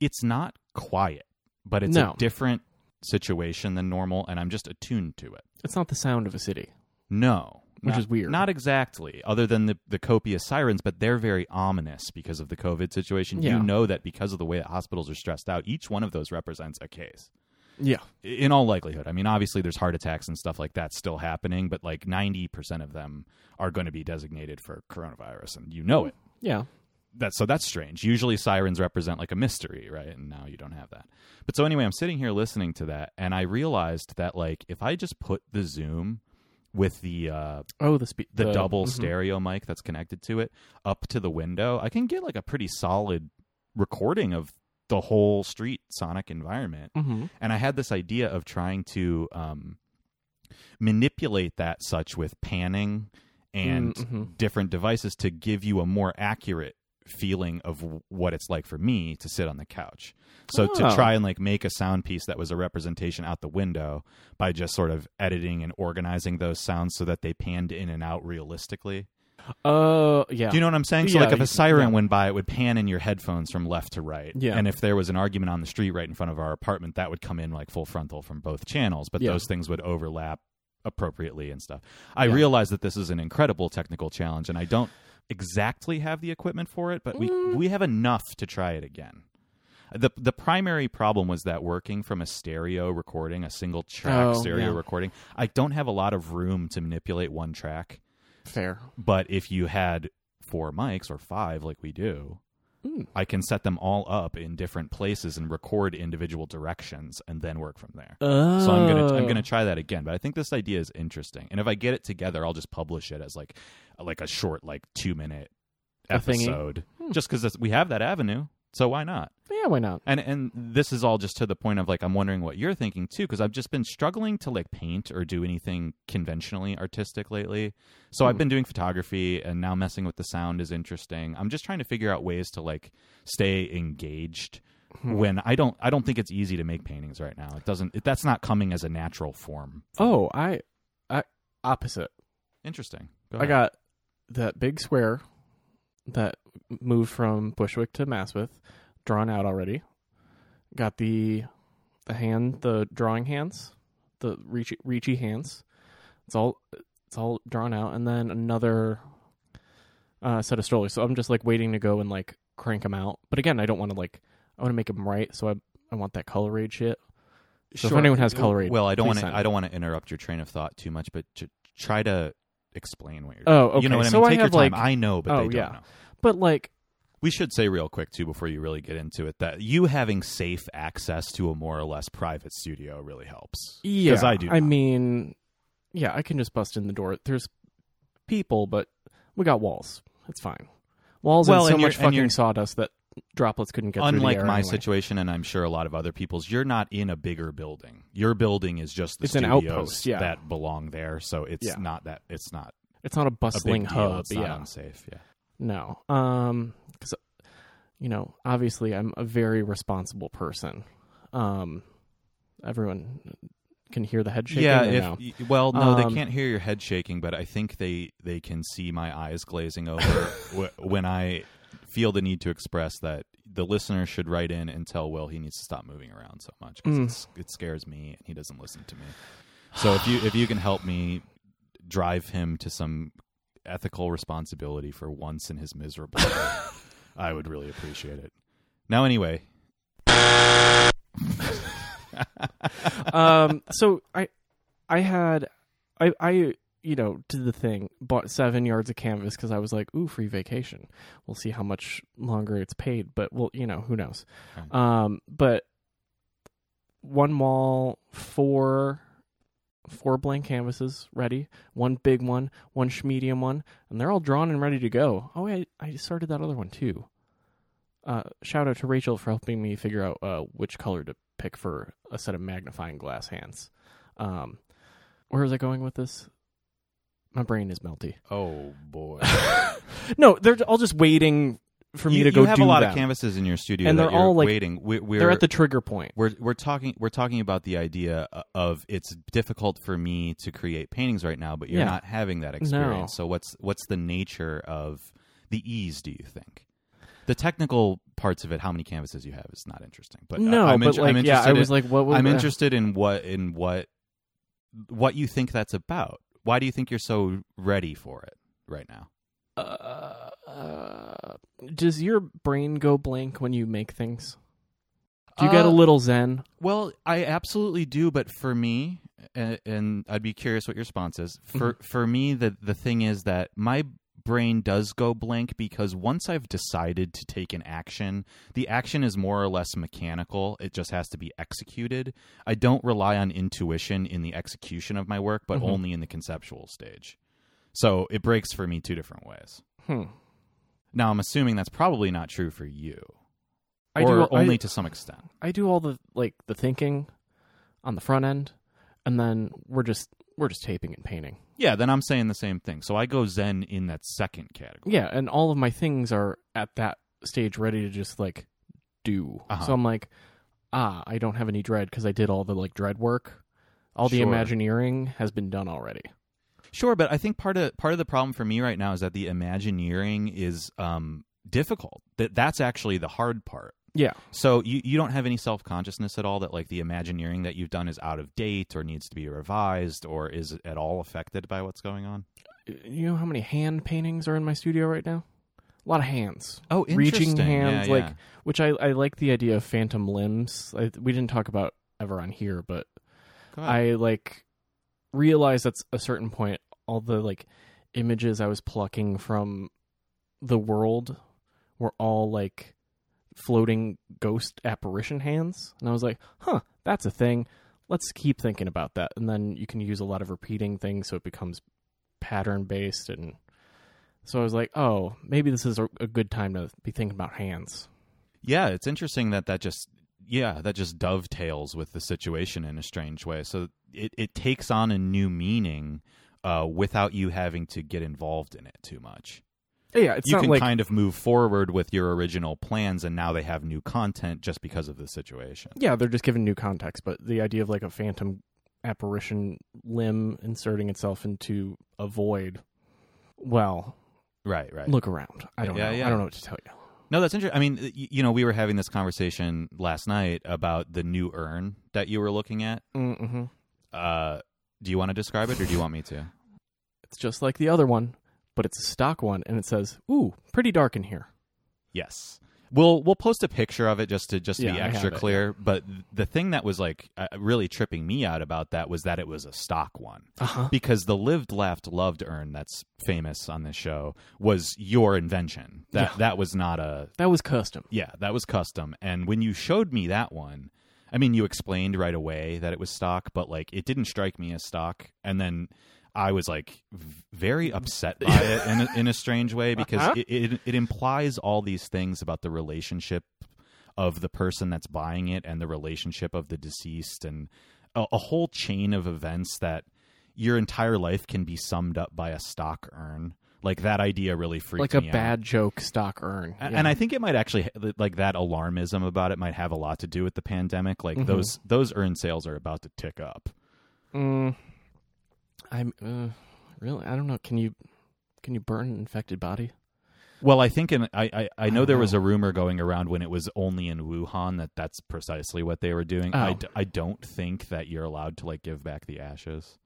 it's not quiet, but it's No. a different situation than normal and I'm just attuned to it. It's not the sound of a city. No. Which not- is weird. Not exactly, other than the, the copious sirens, but they're very ominous because of the COVID situation. Yeah. You know that because of the way that hospitals are stressed out, each one of those represents a case Yeah. in all likelihood. I mean, obviously there's heart attacks and stuff like that still happening, but like 90% of them are going to be designated for coronavirus and you know it. Yeah. That so that's strange. Usually sirens represent like a mystery, right? And now you don't have that. But so anyway, I'm sitting here listening to that and I realized that like if I just put the zoom with the uh Oh, the spe- the, double mhm. stereo mic that's connected to it up to the window, I can get like a pretty solid recording of the whole street sonic environment Mhm. and I had this idea of trying to um, manipulate that such with panning and Mm, mhm. different devices to give you a more accurate feeling of what it's like for me to sit on the couch. So to Oh. try and like make a sound piece that was a representation out the window by just sort of editing and organizing those sounds so that they panned in and out realistically. Uh, yeah. Do you know what I'm saying? So Yeah, like if a siren yeah. went by, it would pan in your headphones from left to right. Yeah. And if there was an argument on the street right in front of our apartment, that would come in like full frontal from both channels, but Yeah. those things would overlap appropriately and stuff. I realize that this is an incredible technical challenge and I don't exactly have the equipment for it, but we Mm. we have enough to try it again. The the primary problem was that working from a stereo recording, a single track Oh, stereo yeah. recording, I don't have a lot of room to manipulate one track. Fair. But if you had four mics or five, like we do, Mm. I can set them all up in different places and record individual directions and then work from there. Oh. So I'm gonna I'm gonna try that again. But I think this idea is interesting. And if I get it together, I'll just publish it as like like a short like two minute episode, Hmm. just because we have that avenue. So why not? Yeah, why not? And and this is all just to the point of like I'm wondering what you're thinking too because I've just been struggling to like paint or do anything conventionally artistic lately. So I've Hmm. been doing photography and now messing with the sound is interesting. I'm just trying to figure out ways to like stay engaged Hmm. when I don't I don't think it's easy to make paintings right now. It doesn't it, that's not coming as a natural form. Oh, I, I opposite. Interesting. Go I ahead. got that big square that moved from Bushwick to Maspeth, drawn out already. Got the the hand, the drawing hands, the reachy, reachy hands. It's all it's all drawn out, and then another uh, set of strollers. So I'm just like waiting to go and like crank them out. But again, I don't want to like I want to make them right, so I I want that color rate shit. So Sure. if anyone has color aid, well, I don't want to. I don't want to interrupt your train of thought too much, but to try to explain what you're. Oh, doing. You know okay. what So I I mean? Take have, your time. like- I know, but Oh, they don't yeah. know. But like, We should say real quick too before you really get into it that you having safe access to a more or less private studio really helps. yeah, because I do. I not. mean, yeah, I can just bust in the door. There's people, but we got walls. It's fine. Walls Well, and so and much fucking sawdust that droplets couldn't get unlike my anyway. situation, and I'm sure a lot of other people's, you're not in a bigger building. Your building is just the It's an outpost, yeah. that belong there, so it's Yeah. not that. It's not It's not a a bustling deal. hub. It's not unsafe. Yeah. No. Um, because you know, obviously, I'm a very responsible person. Um, everyone can hear the head shaking. yeah, if no? well, no, they Um, can't hear your head shaking, but I think they they can see my eyes glazing over [laughs] when I feel the need to express that the listener should write in and tell Will he needs to stop moving around so much Mm. because it scares me and he doesn't listen to me. So if you if you can help me drive him to some ethical responsibility for once in his miserable life, [laughs] I would really appreciate it. Now, anyway, um, so I, I had, I, I, you know, did the thing, bought seven yards of canvas because I was like, ooh, free vacation. We'll see how much longer it's paid, but well, you know, who knows. Um, but one wall, four, four blank canvases ready, one big one, one medium one, and they're all drawn and ready to go. Oh, I, I started that other one too. Uh, shout out to Rachel for helping me figure out uh, which color to pick for a set of magnifying glass hands. Um, where was I going with this? My brain is melty. oh boy. [laughs] no, they're all just waiting for me you, to go you have do a lot them. of canvases in your studio And that they're you're all, like- waiting. We, we're They're at the trigger point. we're we're talking we're talking about the idea of it's difficult for me to create paintings right now, but you're Yeah. not having that experience. So what's what's the nature of the ease? Do you think? The technical parts of it, how many canvases you have, is not interesting. But I- no, I'm, but inter- like, I'm yeah, interested I in- was like, what? I'm interested in what in what what you think that's about. Why do you think you're so ready for it right now? Uh, uh, does your brain go blank when you make things? Do you get a Uh, little zen? Well, I absolutely do, but for me, and, and I'd be curious what your response is. For for me, the the thing is that my brain does go blank because once I've decided to take an action, the action is more or less mechanical. It just has to be executed. I don't rely on intuition in the execution of my work, but Mhm. only in the conceptual stage. So it breaks for me two different ways. Hmm. Now I'm assuming that's probably not true for you, I or do only I, to some extent. I do all the like the thinking on the front end, and then we're just we're just taping and painting. Yeah, then I'm saying the same thing. So I go Zen in that second category. Yeah, and all of my things are at that stage ready to just like do. Uh-huh. So I'm like, ah, I don't have any dread because I did all the like dread work. All the Sure. imagineering has been done already. Sure, but I think part of part of the problem for me right now is that the Imagineering is um, difficult. That that's actually the hard part. Yeah. So you, you don't have any self consciousness at all that like the Imagineering that you've done is out of date or needs to be revised or is at all affected by what's going on. You know how many hand paintings are in my studio right now? A lot of hands. Oh, Reaching hands, Yeah, like yeah. which I, I like the idea of phantom limbs. I, we didn't talk about ever on here, but I like realized at a certain point all the like images I was plucking from the world were all like floating ghost apparition hands, and I was like, "Huh, that's a thing. Let's keep thinking about that." And then you can use a lot of repeating things, so it becomes pattern based, and so I was like, "Oh, maybe this is a, good time to be thinking about hands." Yeah, it's interesting that that just yeah that just dovetails with the situation in a strange way. So it it takes on a new meaning uh, without you having to get involved in it too much. Yeah, it's you can like kind of move forward with your original plans, and now they have new content just because of the situation. Yeah, they're just given new context, but the idea of like a phantom apparition limb inserting itself into a void. Well, Right, right. look around. I don't Yeah, know. yeah. I don't know what to tell you. No, that's interesting. I mean, you know, we were having this conversation last night about the new urn that you were looking at. Mm-hmm. Uh, do you want to describe it, or do you want me to? It's just like the other one, but it's a stock one, and it says, "Ooh, pretty dark in here." Yes. We'll we'll post a picture of it just to just Yeah, be extra have it, clear. But the thing that was like uh, really tripping me out about that was that it was a stock one. Uh huh. because the lived laughed loved urn that's famous on this show was your invention that Yeah. that was not a That was custom. yeah that was custom and when you showed me that one i mean you explained right away that it was stock but like it didn't strike me as stock and then i was like very upset by it in a, in a strange way [laughs] because Uh-huh. it, it it implies all these things about the relationship of the person that's buying it and the relationship of the deceased and a, a whole chain of events that your entire life can be summed up by a stock urn. Like that idea really freaked Like me out. Like a bad joke stock urn. A- Yeah. And I think it might actually like that alarmism about it might have a lot to do with the pandemic. Like Mhm. those those urn sales are about to tick up. Mm, I'm uh, really. I don't know. Can you can you burn an infected body? Well, I think in I I, I know there was a rumor going around when it was only in Wuhan that that's precisely what they were doing. I, Oh. d- I don't think that you're allowed to like give back the ashes.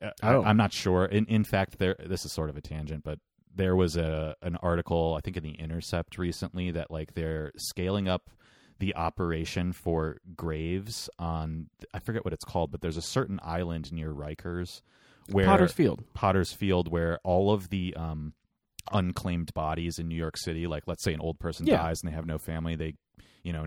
Uh, Oh. I, am not sure. In in fact, there this is sort of a tangent, but there was a an article I think in the Intercept recently that like they're scaling up the operation for graves on I forget what it's called, but there's a certain island near Rikers where Potter's Field. Potter's Field where all of the um, unclaimed bodies in New York City, like let's say an old person Yeah. dies and they have no family, they, you know,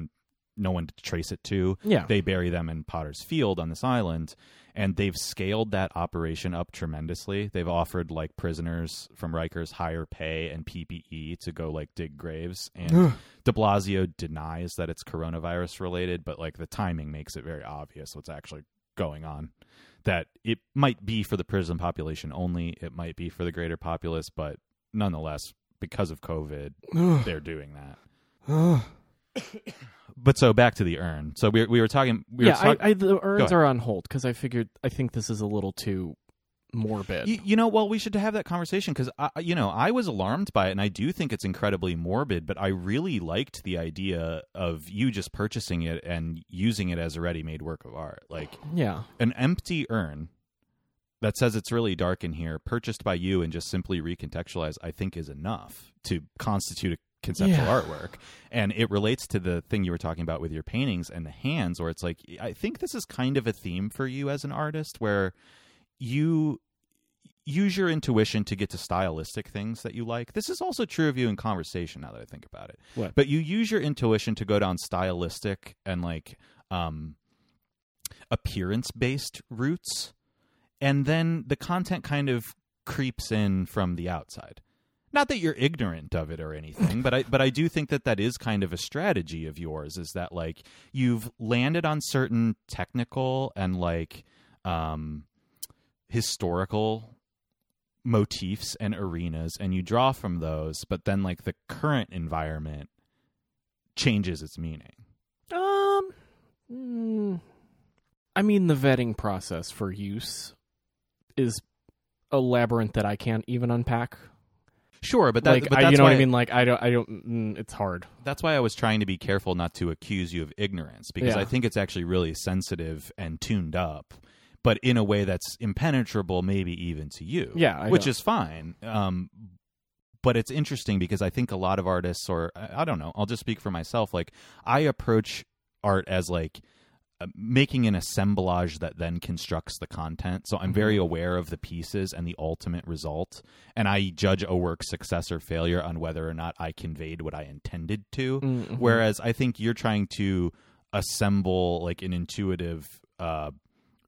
no one to trace it to, Yeah. they bury them in Potter's Field on this island. And they've scaled that operation up tremendously. They've offered like prisoners from Rikers higher pay and PPE to go like dig graves. And de Blasio denies that it's coronavirus related, but like the timing makes it very obvious what's actually going on. That it might be for the prison population only, it might be for the greater populace, but nonetheless, because of COVID, they're doing that. [coughs] But so back to the urn. So we we were talking. We yeah, were talk- I, I, the urns are on hold because I figured I think this is a little too morbid. You, you know, well, we should have that conversation because, you know, I was alarmed by it, and I do think it's incredibly morbid. But I really liked the idea of you just purchasing it and using it as a ready-made work of art, like yeah, an empty urn that says it's really dark in here, purchased by you and just simply recontextualized. I think is enough to constitute a conceptual Yeah. artwork, and it relates to the thing you were talking about with your paintings and the hands, where it's like I think this is kind of a theme for you as an artist, where you use your intuition to get to stylistic things that you like. This is also true of you in conversation now that I think about it. What? But you use your intuition to go down stylistic and like um appearance based routes and then the content kind of creeps in from the outside. Not that you're ignorant of it or anything, but I but I do think that that is kind of a strategy of yours is that like you've landed on certain technical and like um historical motifs and arenas and you draw from those but then like the current environment changes its meaning Um, mm, I mean, the vetting process for use is a labyrinth that I can't even unpack. sure but that like, but I, you know what I mean? Like, I don't, I don't. Mm, it's hard. that's why I was trying to be careful not to accuse you of ignorance because Yeah. I think it's actually really sensitive and tuned up but in a way that's impenetrable maybe even to you Yeah, I which know. is fine um but it's interesting because I think a lot of artists or I don't know I'll just speak for myself like I approach art as like uh, making an assemblage that then constructs the content so i'm very aware of the pieces and the ultimate result and i judge a work's success or failure on whether or not i conveyed what i intended to Mhm. whereas i think you're trying to assemble like an intuitive uh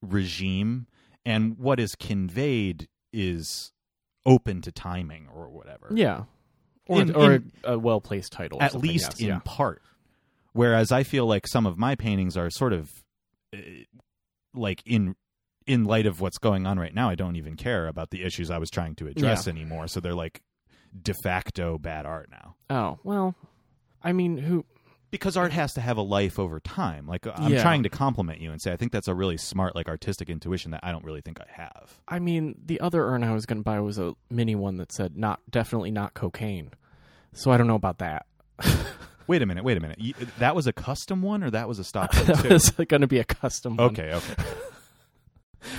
regime and what is conveyed is open to timing or whatever Yeah, or In- or in- a, well placed title. at least yes, in yeah. part. Whereas I feel like some of my paintings are sort of uh, like in in light of what's going on right now, I don't even care about the issues I was trying to address Yeah. anymore. So they're like de facto bad art now. Oh well, I mean, who? Because art has to have a life over time. Like I'm Yeah. trying to compliment you and say I think that's a really smart like artistic intuition that I don't really think I have. I mean, the other urn I was going to buy was a mini one that said not definitely not cocaine. So I don't know about that. [laughs] Wait a minute, wait a minute. You, that was a custom one or that was a stock [laughs] one that was going to be a custom one. Okay, okay.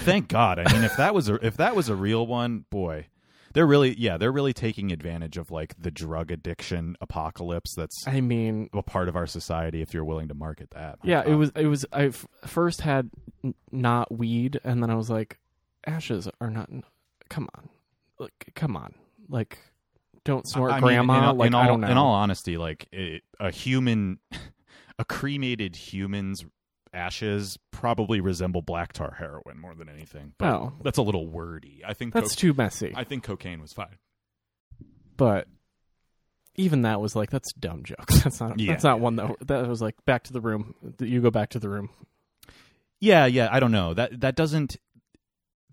Thank God. I mean, if that was a if that was a real one, boy, They're really yeah, they're really taking advantage of like the drug addiction apocalypse that's I mean, a part of our society if you're willing to market that. Yeah, it was. It was. I f- first had n- not weed, and then I was like, ashes are not. Come on, like, come on, like, don't snort I mean, grandma. in, all- like, in all, I don't know. In all honesty, like it, a human, [laughs] a cremated human's ashes probably resemble black tar heroin more than anything. But Oh. that's a little wordy. I think that's coke- too messy. I think cocaine was fine. but even that was like, that's dumb jokes. [laughs] That's not. Yeah, that's not yeah, one that that was like back to the room. You go back to the room. Yeah, yeah. I don't know that that doesn't.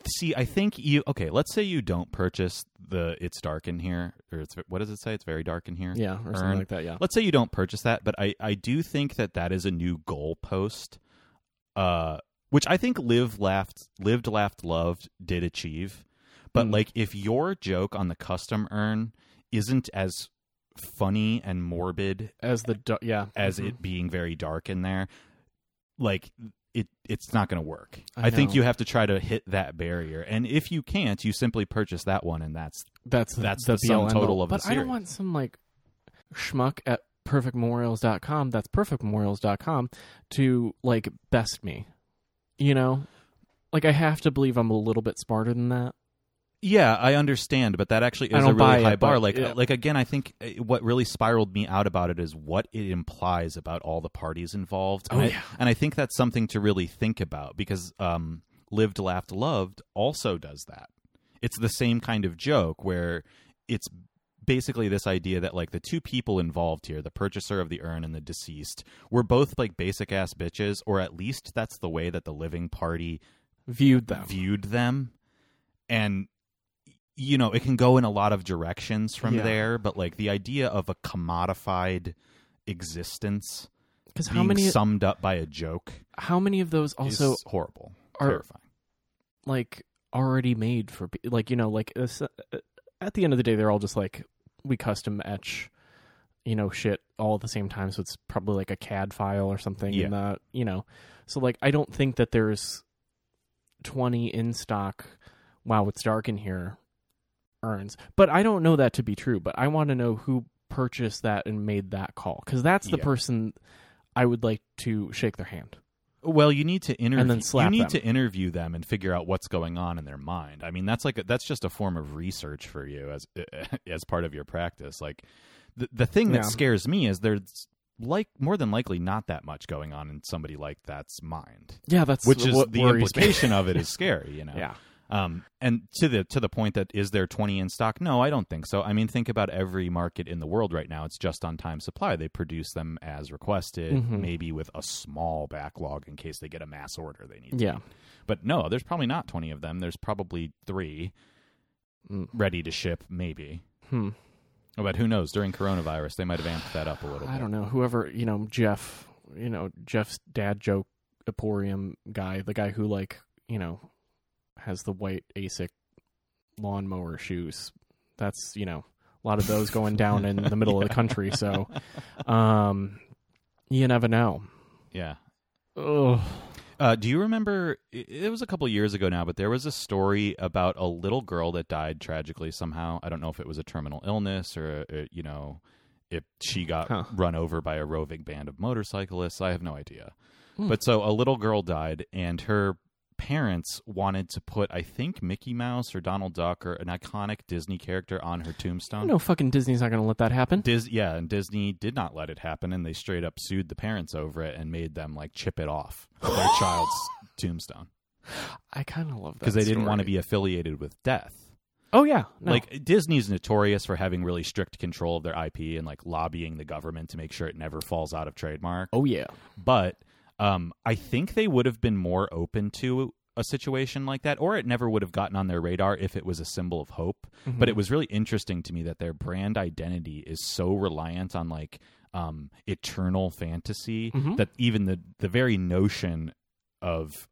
See, I think you okay. Let's say you don't purchase the "It's dark in here" or it's what does it say? It's very dark in here. Yeah, or Earn. something like that. Yeah. let's say you don't purchase that but i i do think that that is a new goalpost uh which i think live laughed lived laughed loved did achieve. But Mm. like if your joke on the custom urn isn't as funny and morbid As the du- yeah as Mhm. it being very dark in there like it it's not going to work. I I, think you have to try to hit that barrier. And if you can't you simply purchase that one and that's That's That's the, the sum total of the But I don't want some like schmuck at perfectmemorials.com. That's perfectmemorials.com to like best me. You know, like I have to believe I'm a little bit smarter than that. Yeah, I understand, but that actually is a really high it, bar. but, Like, yeah. like again, I think uh, what really spiraled me out about it is what it implies about all the parties involved. Oh, and, I, yeah. and I think that's something to really think about because um, "Lived, Laughed, Loved" also does that. It's the same kind of joke where it's basically this idea that like the two people involved here, the purchaser of the urn and the deceased, were both like basic ass bitches, or at least that's the way that the living party Viewed them. viewed them and you know it can go in a lot of directions from Yeah. there but like the idea of a commodified existence Because how many summed up by a joke how many of those also is horrible are- terrifying like already made for like you know like it's, uh, at the end of the day they're all just like we custom etch you know shit all at the same time so it's probably like a cad file or something Yeah. and uh you know so like i don't think that there's 20 in stock wow it's dark in here earns but i don't know that to be true but i want to know who purchased that and made that call because that's the Yeah. person i would like to shake their hand well you need to interview then slap you need them. to interview them and figure out what's going on in their mind. I mean that's like a, that's just a form of research for you as [laughs] as part of your practice. Like the the thing that Yeah. scares me is there's like more than likely not that much going on in somebody like that's mind. Yeah that's which is what the implication of it is [laughs] scary you know? Yeah um and to the to the point that is there 20 in stock no i don't think so i mean think about every market in the world right now it's just on time supply they produce them as requested Mhm. maybe with a small backlog in case they get a mass order they need yeah meet. but no there's probably not 20 of them there's probably 3 Mm. ready to ship maybe hmm but who knows during coronavirus they might have amped that up a little bit. I bit don't know. Whoever you know, Jeff, you know Jeff's dad joke Emporium guy, the guy who like you know has the white ASIC lawnmower shoes. That's you know a lot of those going down in the middle of the [laughs] country. So, um, you never know. yeah Ugh. Uh, do you remember? It it was a couple years ago now, but there was a story about a little girl that died tragically somehow. I don't know if it was a terminal illness or, uh, you know, if she got Huh. run over by a roving band of motorcyclists. I have no idea. Hmm. But so a little girl died, and her parents wanted to put, I think, Mickey Mouse or Donald Duck or an iconic Disney character on her tombstone. No fucking Disney's not going to let that happen. Dis- yeah, and Disney did not let it happen, and they straight up sued the parents over it and made them like chip it off of their [laughs] child's tombstone I kind of love that because they didn't want to be affiliated with death. Oh yeah, no. Like Disney's notorious for having really strict control of their IP and like lobbying the government to make sure it never falls out of trademark. oh yeah. But um, I think they would have been more open to a situation like that, or it never would have gotten on their radar if it was a symbol of hope. Mm-hmm. But it was really interesting to me that their brand identity is so reliant on like um, eternal fantasy Mhm. that even the the very notion of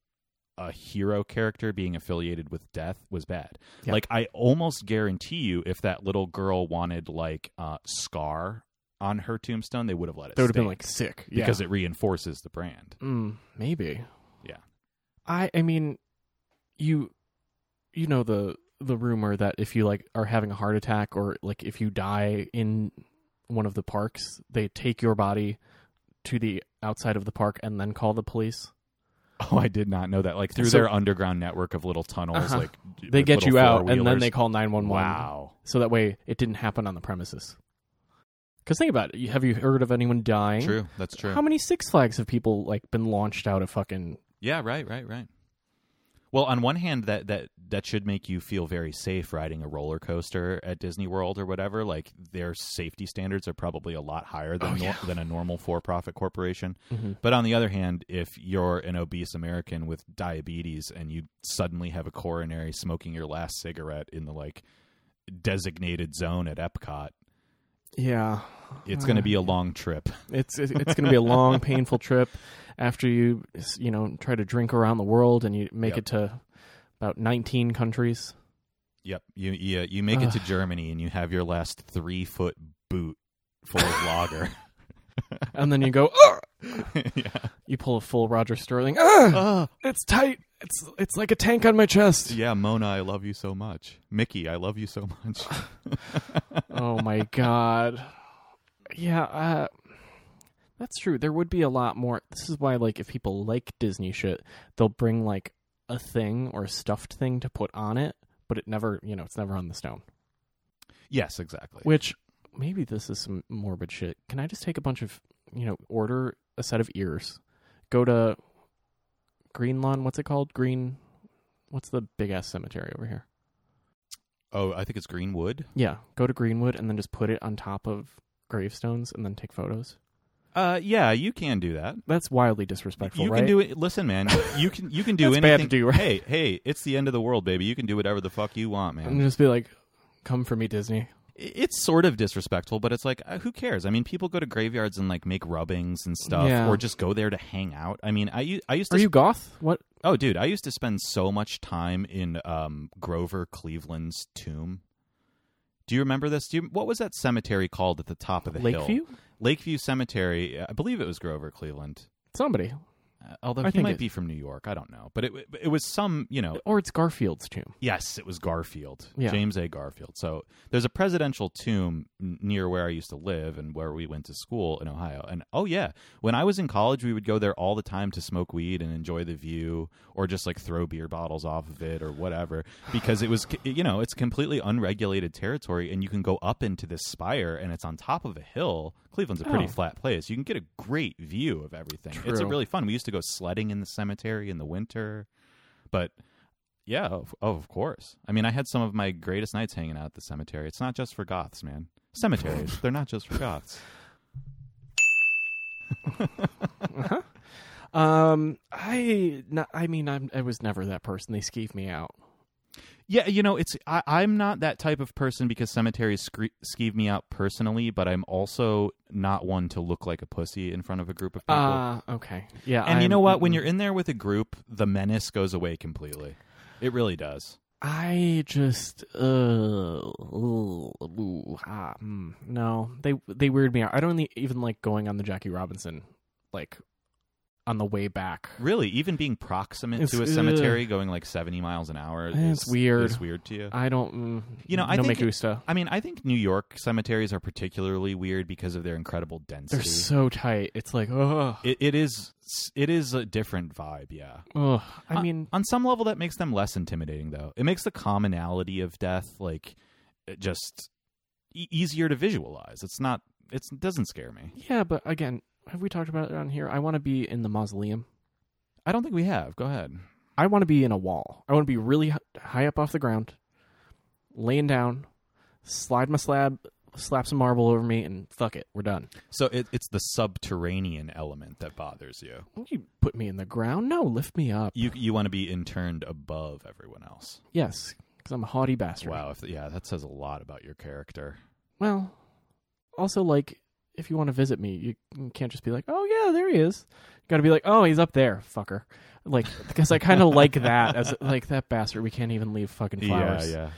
a hero character being affiliated with death was bad. Yeah. Like I almost guarantee you, if that little girl wanted like uh, Scar on her tombstone, they would have let it. That would have been like sick because yeah. it reinforces the brand. Mm, maybe. Yeah. I I mean, you you know the the rumor that if you like are having a heart attack or like if you die in one of the parks, they take your body to the outside of the park and then call the police. Oh, I did not know that. Like through So- their underground network of little tunnels, Uh-huh. like They get you out and then they call 911. Wow. So that way it didn't happen on the premises. Cuz think about it. Have you heard of anyone dying? True. That's true. How many Six Flags have people like been launched out of fucking Yeah, right, right, right. Well, on one hand, that that that should make you feel very safe riding a roller coaster at Disney World or whatever. Like their safety standards are probably a lot higher than Oh, nor- than a normal for-profit corporation. Mhm. But on the other hand, if you're an obese American with diabetes and you suddenly have a coronary smoking your last cigarette in the like designated zone at Epcot, Yeah. it's going to be a long trip. [laughs] It's it's, it's going to be a long, painful trip after you you know try to drink around the world and you make Yep. it to about 19 countries. Yep. You you, you make it to Germany and you have your last three foot boot full of lager. [laughs] [laughs] And then you go, [laughs] yeah. you pull a full Roger Sterling. Uh, It's tight. It's it's like a tank on my chest. yeah, Mona, I love you so much. Mickey, I love you so much. [laughs] oh my god. Yeah, uh, that's true. There would be a lot more. This is why, like, if people like Disney shit, they'll bring like a thing or a stuffed thing to put on it, but it never, you know, it's never on the stone. yes, exactly. Which maybe this is some morbid shit. Can I just take a bunch of, you know, order a set of ears, go to Green Lawn? What's it called? Green. What's the big ass cemetery over here? oh, I think it's Greenwood. Yeah, go to Greenwood and then just put it on top of gravestones and then take photos. Uh, yeah, you can do that. That's wildly disrespectful, you right? can do it. Listen, man, you [laughs] can you can do That's anything. bad to do, right? Hey, hey, it's the end of the world, baby. You can do whatever the fuck you want, man. and just be like, "Come for me, Disney." It's sort of disrespectful, but it's like, uh, who cares? I mean, people go to graveyards and like make rubbings and stuff, Yeah. or just go there to hang out. I mean, I I used to. Are you goth? What? oh, dude, I used to spend so much time in um, Grover Cleveland's tomb. Do you remember this? Do you, what was that cemetery called at the top of the hill? Lakeview? Lakeview Cemetery. I believe it was Grover Cleveland. Somebody, Uh, although I he think might it- be from New York, I don't know. But it it was some, you know, or it's Garfield's tomb. Yes, it was Garfield. Yeah. James A. Garfield. So there's a presidential tomb near where I used to live and where we went to school in Ohio. And oh yeah, when I was in college, we would go there all the time to smoke weed and enjoy the view, or just like throw beer bottles off of it or whatever, because it was you know it's completely unregulated territory, and you can go up into this spire, and it's on top of a hill. Cleveland's a pretty Oh. flat place. You can get a great view of everything. It's a True. really fun. We used to go sledding in the cemetery in the winter, but yeah, of, oh, of course. I mean, I had some of my greatest nights hanging out at the cemetery. It's not just for goths, man. Cemeteries, [laughs] they're not just for goths. Um, I, no, I mean, I'm, I was never that person. They skeeve me out. Yeah, you know, it's I, I'm not that type of person because cemeteries scre- skeeve me out personally, but I'm also not one to look like a pussy in front of a group of people. Ah, okay, yeah. and you I'm- know what? When you're in there with a group, the menace goes away completely. It really does. I just, uh, ooh, ooh, ah, mm, no, they they weird me out. I don't even like going on the Jackie Robinson, like, on the way back. Really, even being proximate It's- to a cemetery, going like 70 miles an hour, It's is, weird. Is weird to you? I don't, mm, You know, I no think me gusta. I mean, I think New York cemeteries are particularly weird because of their incredible density. They're so tight. It's like, ugh, it, it is it is a different vibe, yeah. ugh. I On- mean, on some level, that makes them less intimidating, though. It makes the commonality of death like it just e- easier to visualize. It's not. It's, it doesn't scare me. yeah, but again, have we talked about it on here? I want to be in the mausoleum. I don't think we have. Go ahead. I want to be in a wall. I want to be really high up off the ground, laying down, slide my slab, slap some marble over me, and fuck it, we're done. So it, it's the subterranean element that bothers you. You put me in the ground? No, lift me up. You you want to be interned above everyone else. Yes, because I'm a haughty bastard. Wow. If, yeah, that says a lot about your character. Well, also like if you want to visit me, you can't just be like, "Oh yeah, there he is." You got to be like, "Oh, he's up there, fucker." Like because I kind of [laughs] like that as like that bastard. We can't even leave fucking flowers. Yeah, yeah.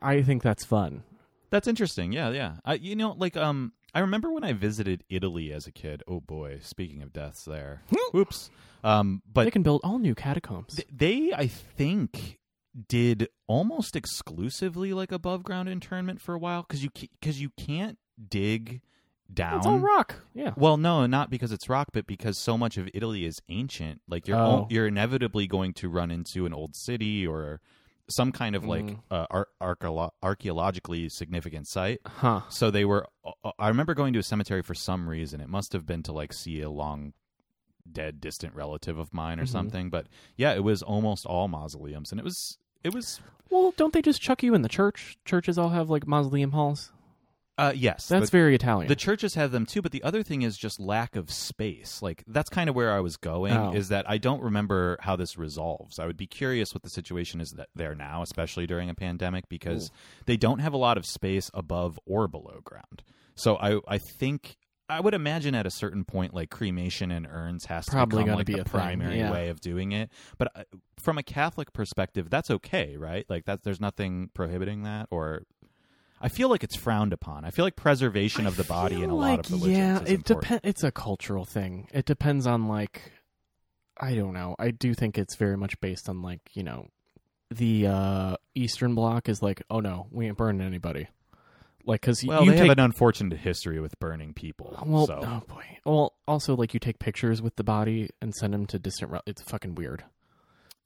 I think that's fun. That's interesting. Yeah, yeah. I, you know, like um, I remember when I visited Italy as a kid. Oh boy, speaking of deaths, there. [laughs] Whoops. Um, but they can build all new catacombs. th- they, I think, did almost exclusively like above ground internment for a while because you because you can't dig down. It's all rock. Yeah. Well, no, not because it's rock, but because so much of Italy is ancient. Like you're Oh. you're inevitably going to run into an old city or some kind of like Mm. uh, ar- archeolo- archaeologically significant site. Huh. So they were. uh, I remember going to a cemetery for some reason. It must have been to like see a long dead distant relative of mine or Mhm. something. But yeah, it was almost all mausoleums, and it was it was Well, don't they just chuck you in the church? Churches all have like mausoleum halls. Uh yes, That's very Italian. the churches have them too. But the other thing is just lack of space. Like that's kind of where I was going. Oh. Is that I don't remember how this resolves. I would be curious what the situation is that there now, especially during a pandemic, because they don't have a lot of space above or below ground. So I I think. I would imagine at a certain point, like cremation and urns has to Probably become gonna like be the a thing, primary yeah. way of doing it. But uh, from a Catholic perspective, that's okay, right? Like that, there's nothing prohibiting that. Or I feel like it's frowned upon. I feel like preservation of the body in a feel lot of religions Yeah, it depends. It's a cultural thing. It depends on like, I don't know. I do think it's very much based on like you know, the uh Eastern Bloc is like, oh no, we ain't burning anybody. Like, because Well, you they take have an unfortunate history with burning people. well, so. oh boy. Well, also like you take pictures with the body and send them to distant. Rel- it's fucking weird.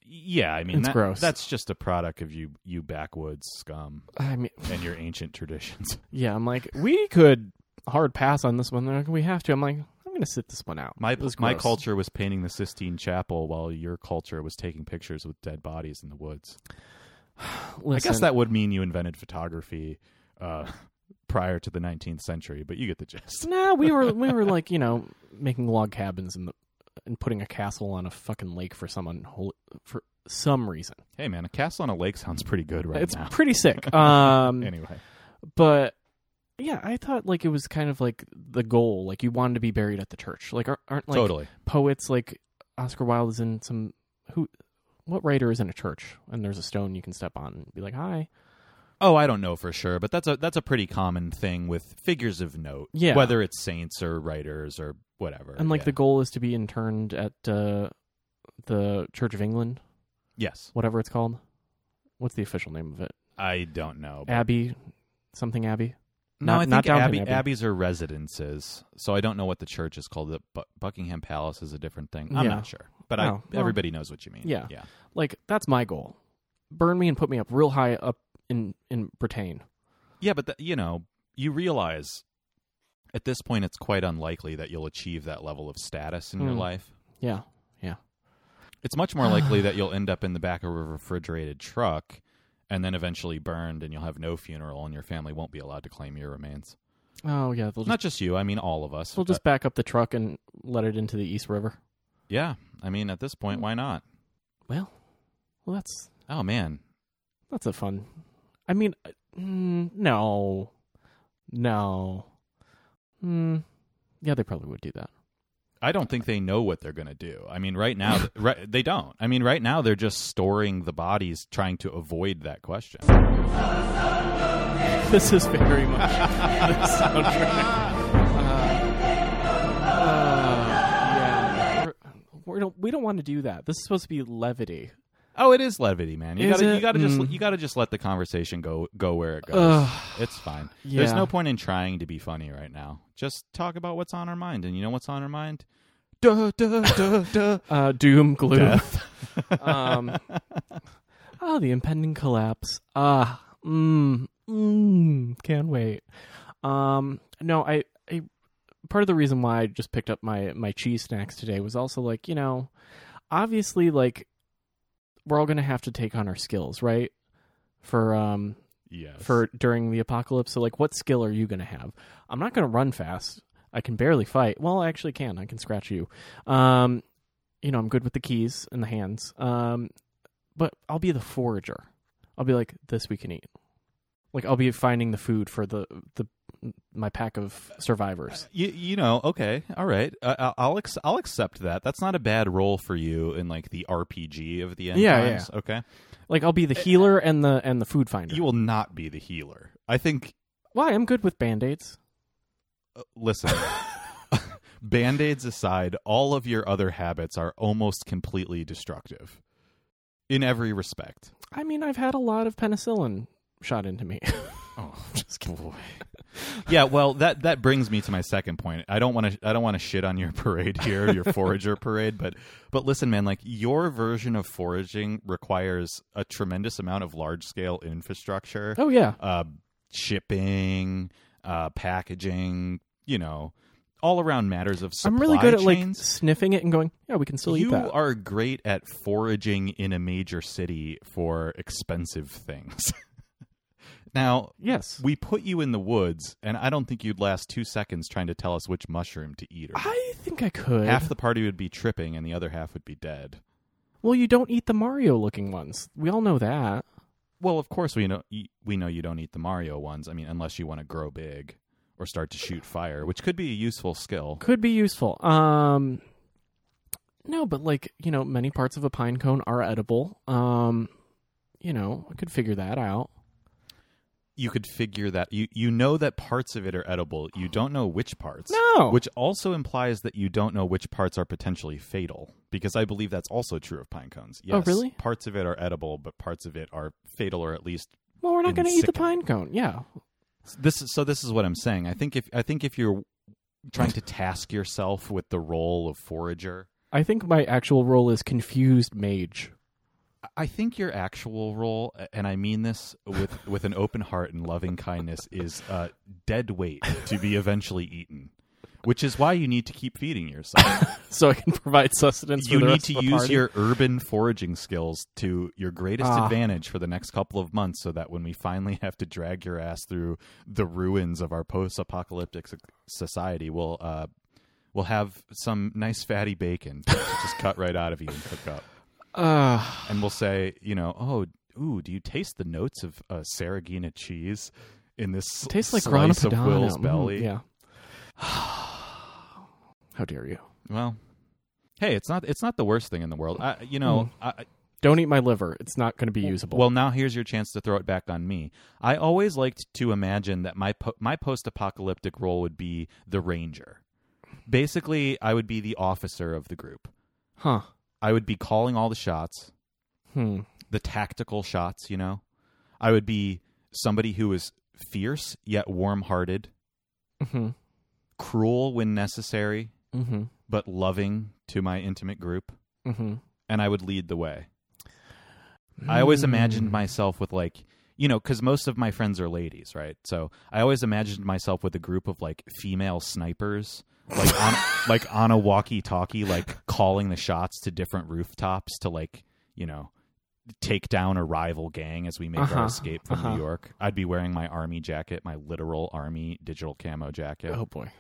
Yeah, I mean, It's that- gross. That's just a product of you, you backwoods scum I mean, [laughs] and your ancient traditions. [laughs] yeah. I'm like, we could hard pass on this one. They're like, we have to. I'm like, I'm gonna sit this one out. My It was my gross. culture was painting the Sistine Chapel, while your culture was taking pictures with dead bodies in the woods. [sighs] I Listen, guess that would mean you invented photography uh, [laughs] prior to the 19th century, but you get the gist. Nah, we were we were like you know making log cabins in the and putting a castle on a fucking lake for someone for some reason. Hey, man, a castle on a lake sounds pretty good right it's now. pretty sick. [laughs] Um, anyway, but yeah, I thought like it was kind of like the goal. Like you wanted to be buried at the church. Like aren't, aren't like totally. poets like Oscar Wilde is in some who. What writer is in a church and there's a stone you can step on and be like, "Hi." Oh, I don't know for sure, but that's a that's a pretty common thing with figures of note. Yeah. whether it's saints or writers or whatever. And like yeah. the goal is to be interned at uh, the Church of England, yes, whatever it's called. What's the official name of it? I don't know. but- Abbey, something Abbey. no, not- I think not Abbey, Abbey. abbeys are residences, so I don't know what the church is called. The Bu- Buckingham Palace is a different thing. I'm Yeah. not sure, but Oh, I well, everybody knows what you mean. yeah. yeah. Like that's my goal. Burn me and put me up real high up in in Britain. Yeah, but the, you know, you realize at this point it's quite unlikely that you'll achieve that level of status in your Hmm. life. Yeah, Yeah. It's much more likely [sighs] that you'll end up in the back of a refrigerated truck and then eventually burned and you'll have no funeral and your family won't be allowed to claim your remains. Oh yeah, they'll just Not just you, I mean all of us. We'll just back up the truck and let it into the East River. Yeah, I mean at this point why not? Well, well that's Oh man. that's a fun. I mean, uh, mm, no, no. Mm, yeah, they probably would do that. I don't think they know what they're going to do. I mean, right now, right, they don't. I mean, right now, they're just storing the bodies, trying to avoid that question. This is very much [laughs] the soundtrack. Uh, uh, yeah, we don't we don't want to do that. This is supposed to be levity. Oh, it is levity, man. You Is gotta, it? you gotta just, Mm. you gotta just let the conversation go, go where it goes. Ugh. It's fine. Yeah. [sighs] There's no point in trying to be funny right now. Just talk about what's on our mind, and you know what's on our mind? Duh, duh, duh, duh. [laughs] Uh, doom, gloom. Death. [laughs] um, oh, [laughs] the impending collapse. Ah, mm, mm, can't wait. Um, no, I, I, part of the reason why I just picked up my my cheese snacks today was also like, you know, obviously, like, we're all gonna have to take on our skills, right? For um, Yes. for during the apocalypse. So, like, what skill are you gonna have? I'm not gonna run fast. I can barely fight. Well, I actually can. I can scratch you. Um, you know, I'm good with the keys and the hands. Um, but I'll be the forager. I'll be like, this we can eat. Like I'll be finding the food for the the my pack of survivors. you, you know, okay, all right. Uh, I'll I'll, ex- I'll accept that. That's not a bad role for you in like the RPG of the end Yeah, times. Okay, Like I'll be the healer and the and the food finder. you will not be the healer. I think. Why? I'm good with band-aids. uh, listen. [laughs] Band-aids aside, all of your other habits are almost completely destructive in every respect. I mean, I've had a lot of penicillin shot into me. [laughs] Oh, [laughs] [laughs] just boy. [laughs] yeah, well, that that brings me to my second point. I don't want to I don't want to shit on your parade here, your forager parade, but but listen, man, like your version of foraging requires a tremendous amount of large scale infrastructure, oh yeah, uh, shipping, uh, packaging, you know, all around matters of supply I'm really good at like sniffing it and going, yeah, we can still eat you are great at foraging in a major city for expensive things. Now, yes, we put you in the woods, and I don't think you'd last two seconds trying to tell us which mushroom to eat. Or I think I could. half the party would be tripping, and the other half would be dead. well, you don't eat the Mario looking ones. We all know that. Well, of course we know we know you don't eat the Mario ones. I mean, unless you want to grow big or start to shoot fire, which could be a useful skill. Could be useful. Um, no, but like you know, many parts of a pine cone are edible. Um, you know, I could figure that out. You could figure that you you know that parts of it are edible. You don't know which parts. No, Which also implies that you don't know which parts are potentially fatal, because I believe that's also true of pine cones. Yes, Oh, really? Parts of it are edible, but parts of it are fatal, or at least well, we're not going to eat the pine cone. Yeah, this. Is, so this is what I'm saying. I think if I think if you're trying to task yourself with the role of forager, I think my actual role is confused mage. I think your actual role, and I mean this with [laughs] with an open heart and loving kindness, is uh, dead weight to be eventually eaten. Which is why you need to keep feeding yourself. [laughs] so I can provide sustenance. you for the need rest to of the use party. your urban foraging skills to your greatest Ah. advantage for the next couple of months so that when we finally have to drag your ass through the ruins of our post-apocalyptic society we'll uh we'll have some nice fatty bacon to just cut right out of you and cook up Uh, and we'll say you know oh ooh do you taste the notes of uh, Saraghina cheese in this it tastes like slice of. Will's Mhm, belly Yeah. [sighs] How dare you? well hey it's not it's not the worst thing in the world I, you know Hmm. I, Don't eat my liver. It's not going to be usable. Well, now here's your chance to throw it back on me. I always liked to imagine that my po- my post-apocalyptic role would be the ranger. Basically, I would be the officer of the group. huh? I would be calling all the shots, Hmm. the tactical shots, you know. I would be somebody who is fierce yet warm-hearted, Hmm. cruel when necessary, Hmm. but loving to my intimate group, Hmm. and I would lead the way. I always Hmm. imagined myself with like you know because most of my friends are ladies, right? So I always imagined myself with a group of like female snipers, like on [laughs] like on a walkie-talkie, like calling the shots to different rooftops to like you know take down a rival gang as we make Uh-huh, our escape from uh-huh. New York. I'd be wearing my army jacket, my literal army digital camo jacket, Oh boy.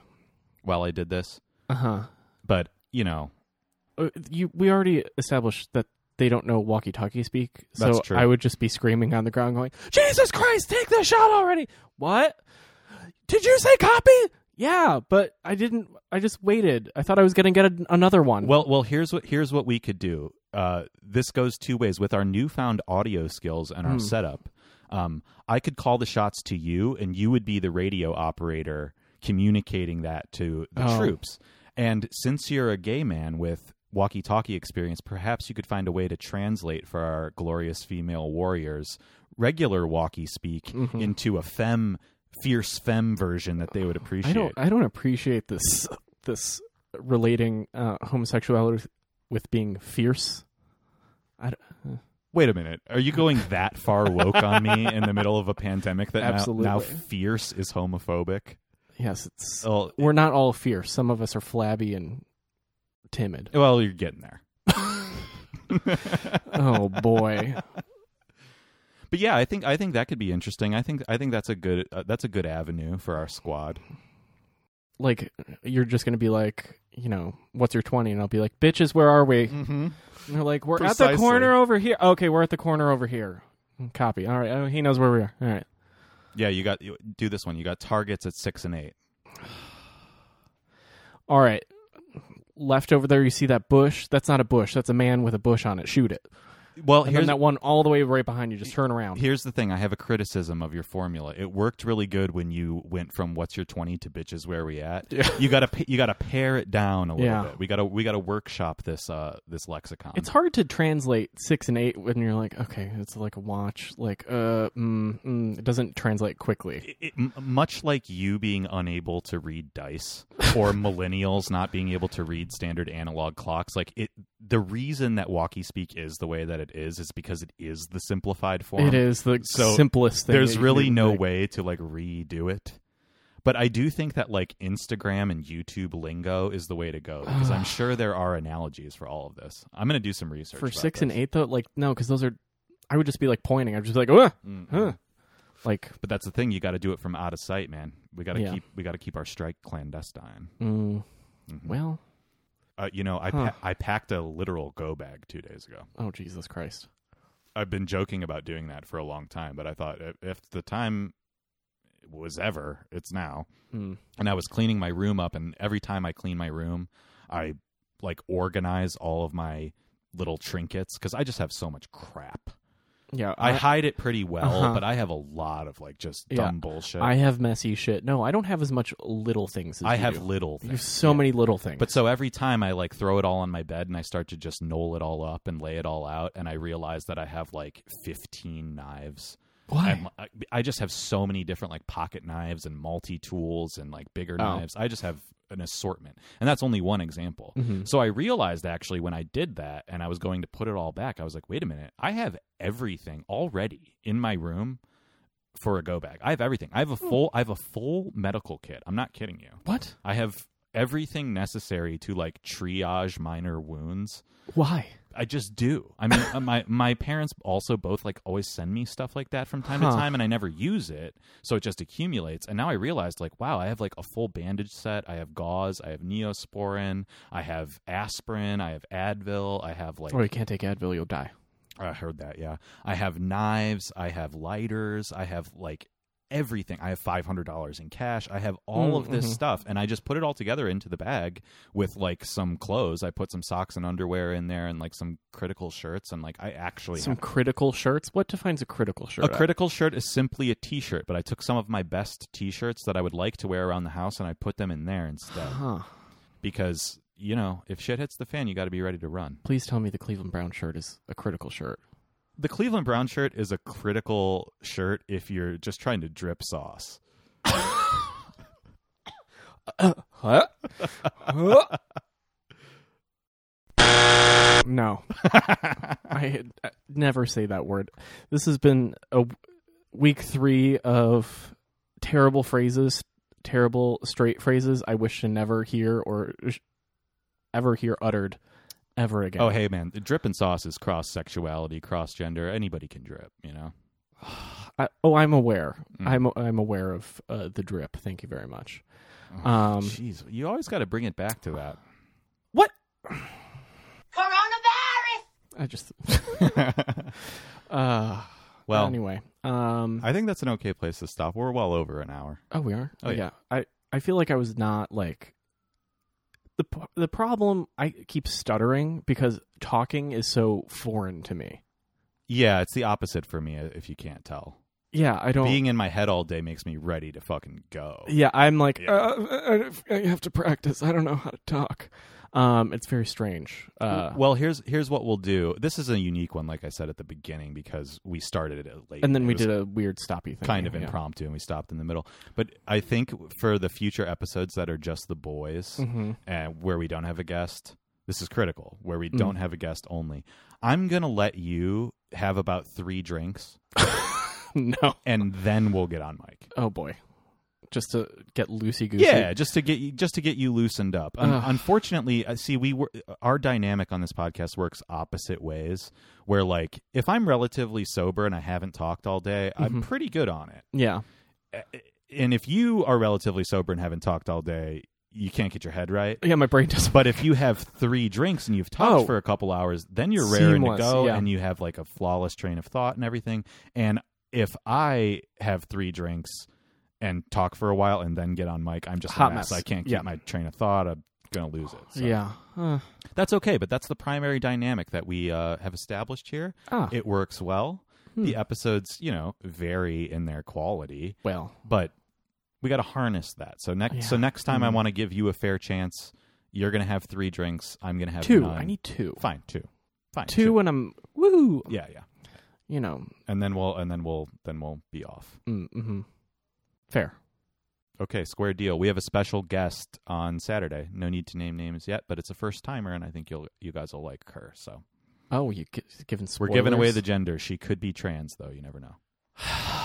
while I did this. Uh huh. But you know, Uh, you we already established that they don't know walkie-talkie speak, so. I would just be screaming on the ground, going, "Jesus Christ, take the shot already!" What? Did you say copy? Yeah, but I didn't. I just waited. I thought I was going to get a, another one. Well, well, here's what here's what we could do. Uh, this goes two ways with our newfound audio skills and our Hmm. setup. Um, I could call the shots to you, and you would be the radio operator communicating that to the Oh. troops. And since you're a gay man with walkie-talkie experience, perhaps you could find a way to translate for our glorious female warriors regular walkie speak Mhm. into a femme, fierce femme version that they would appreciate. I don't. I don't appreciate this. This relating uh, homosexuality with being fierce. I don't, Wait a minute. Are you going that far woke on me in the middle of a pandemic that now, now fierce is homophobic? yes, it's. Well, We're not all fierce. Some of us are flabby and timid. well, you're getting there. [laughs] oh boy. But yeah, I think I think that could be interesting. I think I think that's a good uh, that's a good avenue for our squad. like you're just gonna be like, you know, what's your twenty? And I'll be like, bitches, where are we? Mm-hmm. they're like, we're at the corner over here. Okay, we're at the corner over here. Copy. All right. Oh, he knows where we are. All right. Yeah, you got you, do this one. You got targets at six and eight. [sighs] All right. Left over there, you see that bush? That's not a bush. That's a man with a bush on it. Shoot it. Well, and here's that one all the way right behind you. Just turn around. Here's the thing. I have a criticism of your formula. It worked really good when you went from "What's your 20" to "Bitches where we at." Yeah. You gotta you gotta pare it down a little Yeah. bit. We gotta we gotta workshop this uh this lexicon. It's hard to translate six and eight when you're like, okay, it's like a watch. Like, uh, mm, mm, it doesn't translate quickly. It- it- much like you being unable to read dice or [laughs] millennials not being able to read standard analog clocks like it the reason that walkie speak is the way that it is is because it is the simplified form It is the So, simplest thing. there's really no make. way to like redo it but i do think that like instagram and youtube lingo is the way to go because i'm sure there are analogies for all of this i'm gonna do some research for six and eight though. Like, no, because those are. I would just be like pointing. I'd just be like, uh, Mhm. huh. like, but that's the thing you got to do it from out of sight man we got to Yeah. keep we got to keep our strike clandestine mm, Mhm. well, uh, you know I, Huh. pa- I packed a literal go bag two days ago oh Jesus Christ. I've been joking about doing that for a long time, but I thought if, the time was ever, it's now. Mm. And I was cleaning my room up, and every time I clean my room, I like organize all of my little trinkets because I just have so much crap. Yeah, I hide it pretty well, Uh-huh. but I have a lot of like just Yeah. dumb bullshit. I have messy shit. No, I don't have as much little things. As I you have do. little You have so yeah. many little things. But so every time I like throw it all on my bed and I start to just knoll it all up and lay it all out, and I realize that I have like 15 knives. why? And I, I just have so many different like pocket knives and multi tools and like bigger Oh. knives. I just have an assortment, and that's only one example. Mhm. So I realized actually when I did that and I was going to put it all back, I was like, wait a minute, I have everything already in my room for a go bag. I have everything. I have a Hmm. full. I have a full medical kit. I'm not kidding you. What? I have everything necessary to like triage minor wounds. Why? I just do. I mean, uh, my my parents also both like always send me stuff like that from time Huh. to time, and I never use it, so it just accumulates. And now I realized, like, wow, I have like a full bandage set. I have gauze. I have Neosporin. I have aspirin. I have Advil. I have like Oh, you can't take Advil, you'll die. I heard that. Yeah, I have knives. I have lighters. I have like everything. I have five hundred dollars in cash. I have all Mm, of this mhm. stuff, and I just put it all together into the bag with like some clothes. I put some socks and underwear in there, and like some critical shirts, and like I actually Some have- critical shirts. What defines a critical shirt? a critical shirt is simply a T-shirt, but I took some of my best T-shirts that I would like to wear around the house, and I put them in there instead Huh. because you know if shit hits the fan, you got to be ready to run. Please tell me the Cleveland Brown shirt is a critical shirt. The Cleveland Brown shirt is a critical shirt if you're just trying to drip sauce. No. I uh, never say that word. This has been a week three of terrible phrases, terrible straight phrases I wish to never hear or ever hear uttered ever again. Oh, hey man, the drip and sauce is cross sexuality, cross gender. Anybody can drip, you know. [sighs] I, oh, I'm aware. Mm. I'm I'm aware of uh, the drip. Thank you very much. Oh, Um, Jeez, you always got to bring it back to that. What? [sighs] Coronavirus! I just. [laughs] [laughs] uh, well, anyway. Um. I think that's an okay place to stop. We're well over an hour. Oh, we are. Oh, yeah. I I feel like I was not like the the problem. I keep stuttering because talking is so foreign to me. Yeah, it's the opposite for me uh, if you can't tell. Yeah, I don't. Being in my head all day makes me ready to fucking go. yeah, I'm like Yeah. uh, I, I have to practice. I don't know how to talk. Um, it's very strange. Uh, well, here's here's what we'll do. This is a unique one, like I said at the beginning, because we started it late, and then we did a weird stoppy thing. kind of yeah. impromptu, and we stopped in the middle. But I think for the future episodes that are just the boys, Mhm. and where we don't have a guest, this is critical. Where we Mm. don't have a guest only, I'm gonna let you have about three drinks, [laughs] no. and then we'll get on mic. Oh boy. Just to get loosey goosey. Yeah, just to get you, just to get you loosened up. Un- unfortunately, uh, see, we were, our dynamic on this podcast works opposite ways. Where like, if I'm relatively sober and I haven't talked all day, I'm Mhm. pretty good on it. Yeah. And if you are relatively sober and haven't talked all day, you can't get your head right. Yeah. My brain doesn't. But if you have three drinks and you've talked Oh. for a couple hours, then you're raring to go yeah. and you have like a flawless train of thought and everything. And if I have three drinks and talk for a while and then get on mic, I'm just Hot a mess. mess. I can't keep Yeah. my train of thought. I'm going to lose it. So. Yeah. Uh, That's okay, but that's the primary dynamic that we uh, have established here. ah. It works well. Hmm. The episodes, you know, vary in their quality, well. but we got to harness that. So next, Yeah. so next time I Hmm. want to give you a fair chance. You're going to have three drinks. I'm going to have Two. none. I need two. fine two, fine Two when I'm woo. Yeah, yeah. You know. And then we'll and then we'll then we'll be off. Mm, hmm Fair. Okay, square deal. We have a special guest on Saturday. No need to name names yet, but it's a first timer, and I think you'll you guys will like her. So Oh, you gi- giving we're giving away the gender. She could be trans, though. You never know. [sighs] [sighs] [sighs]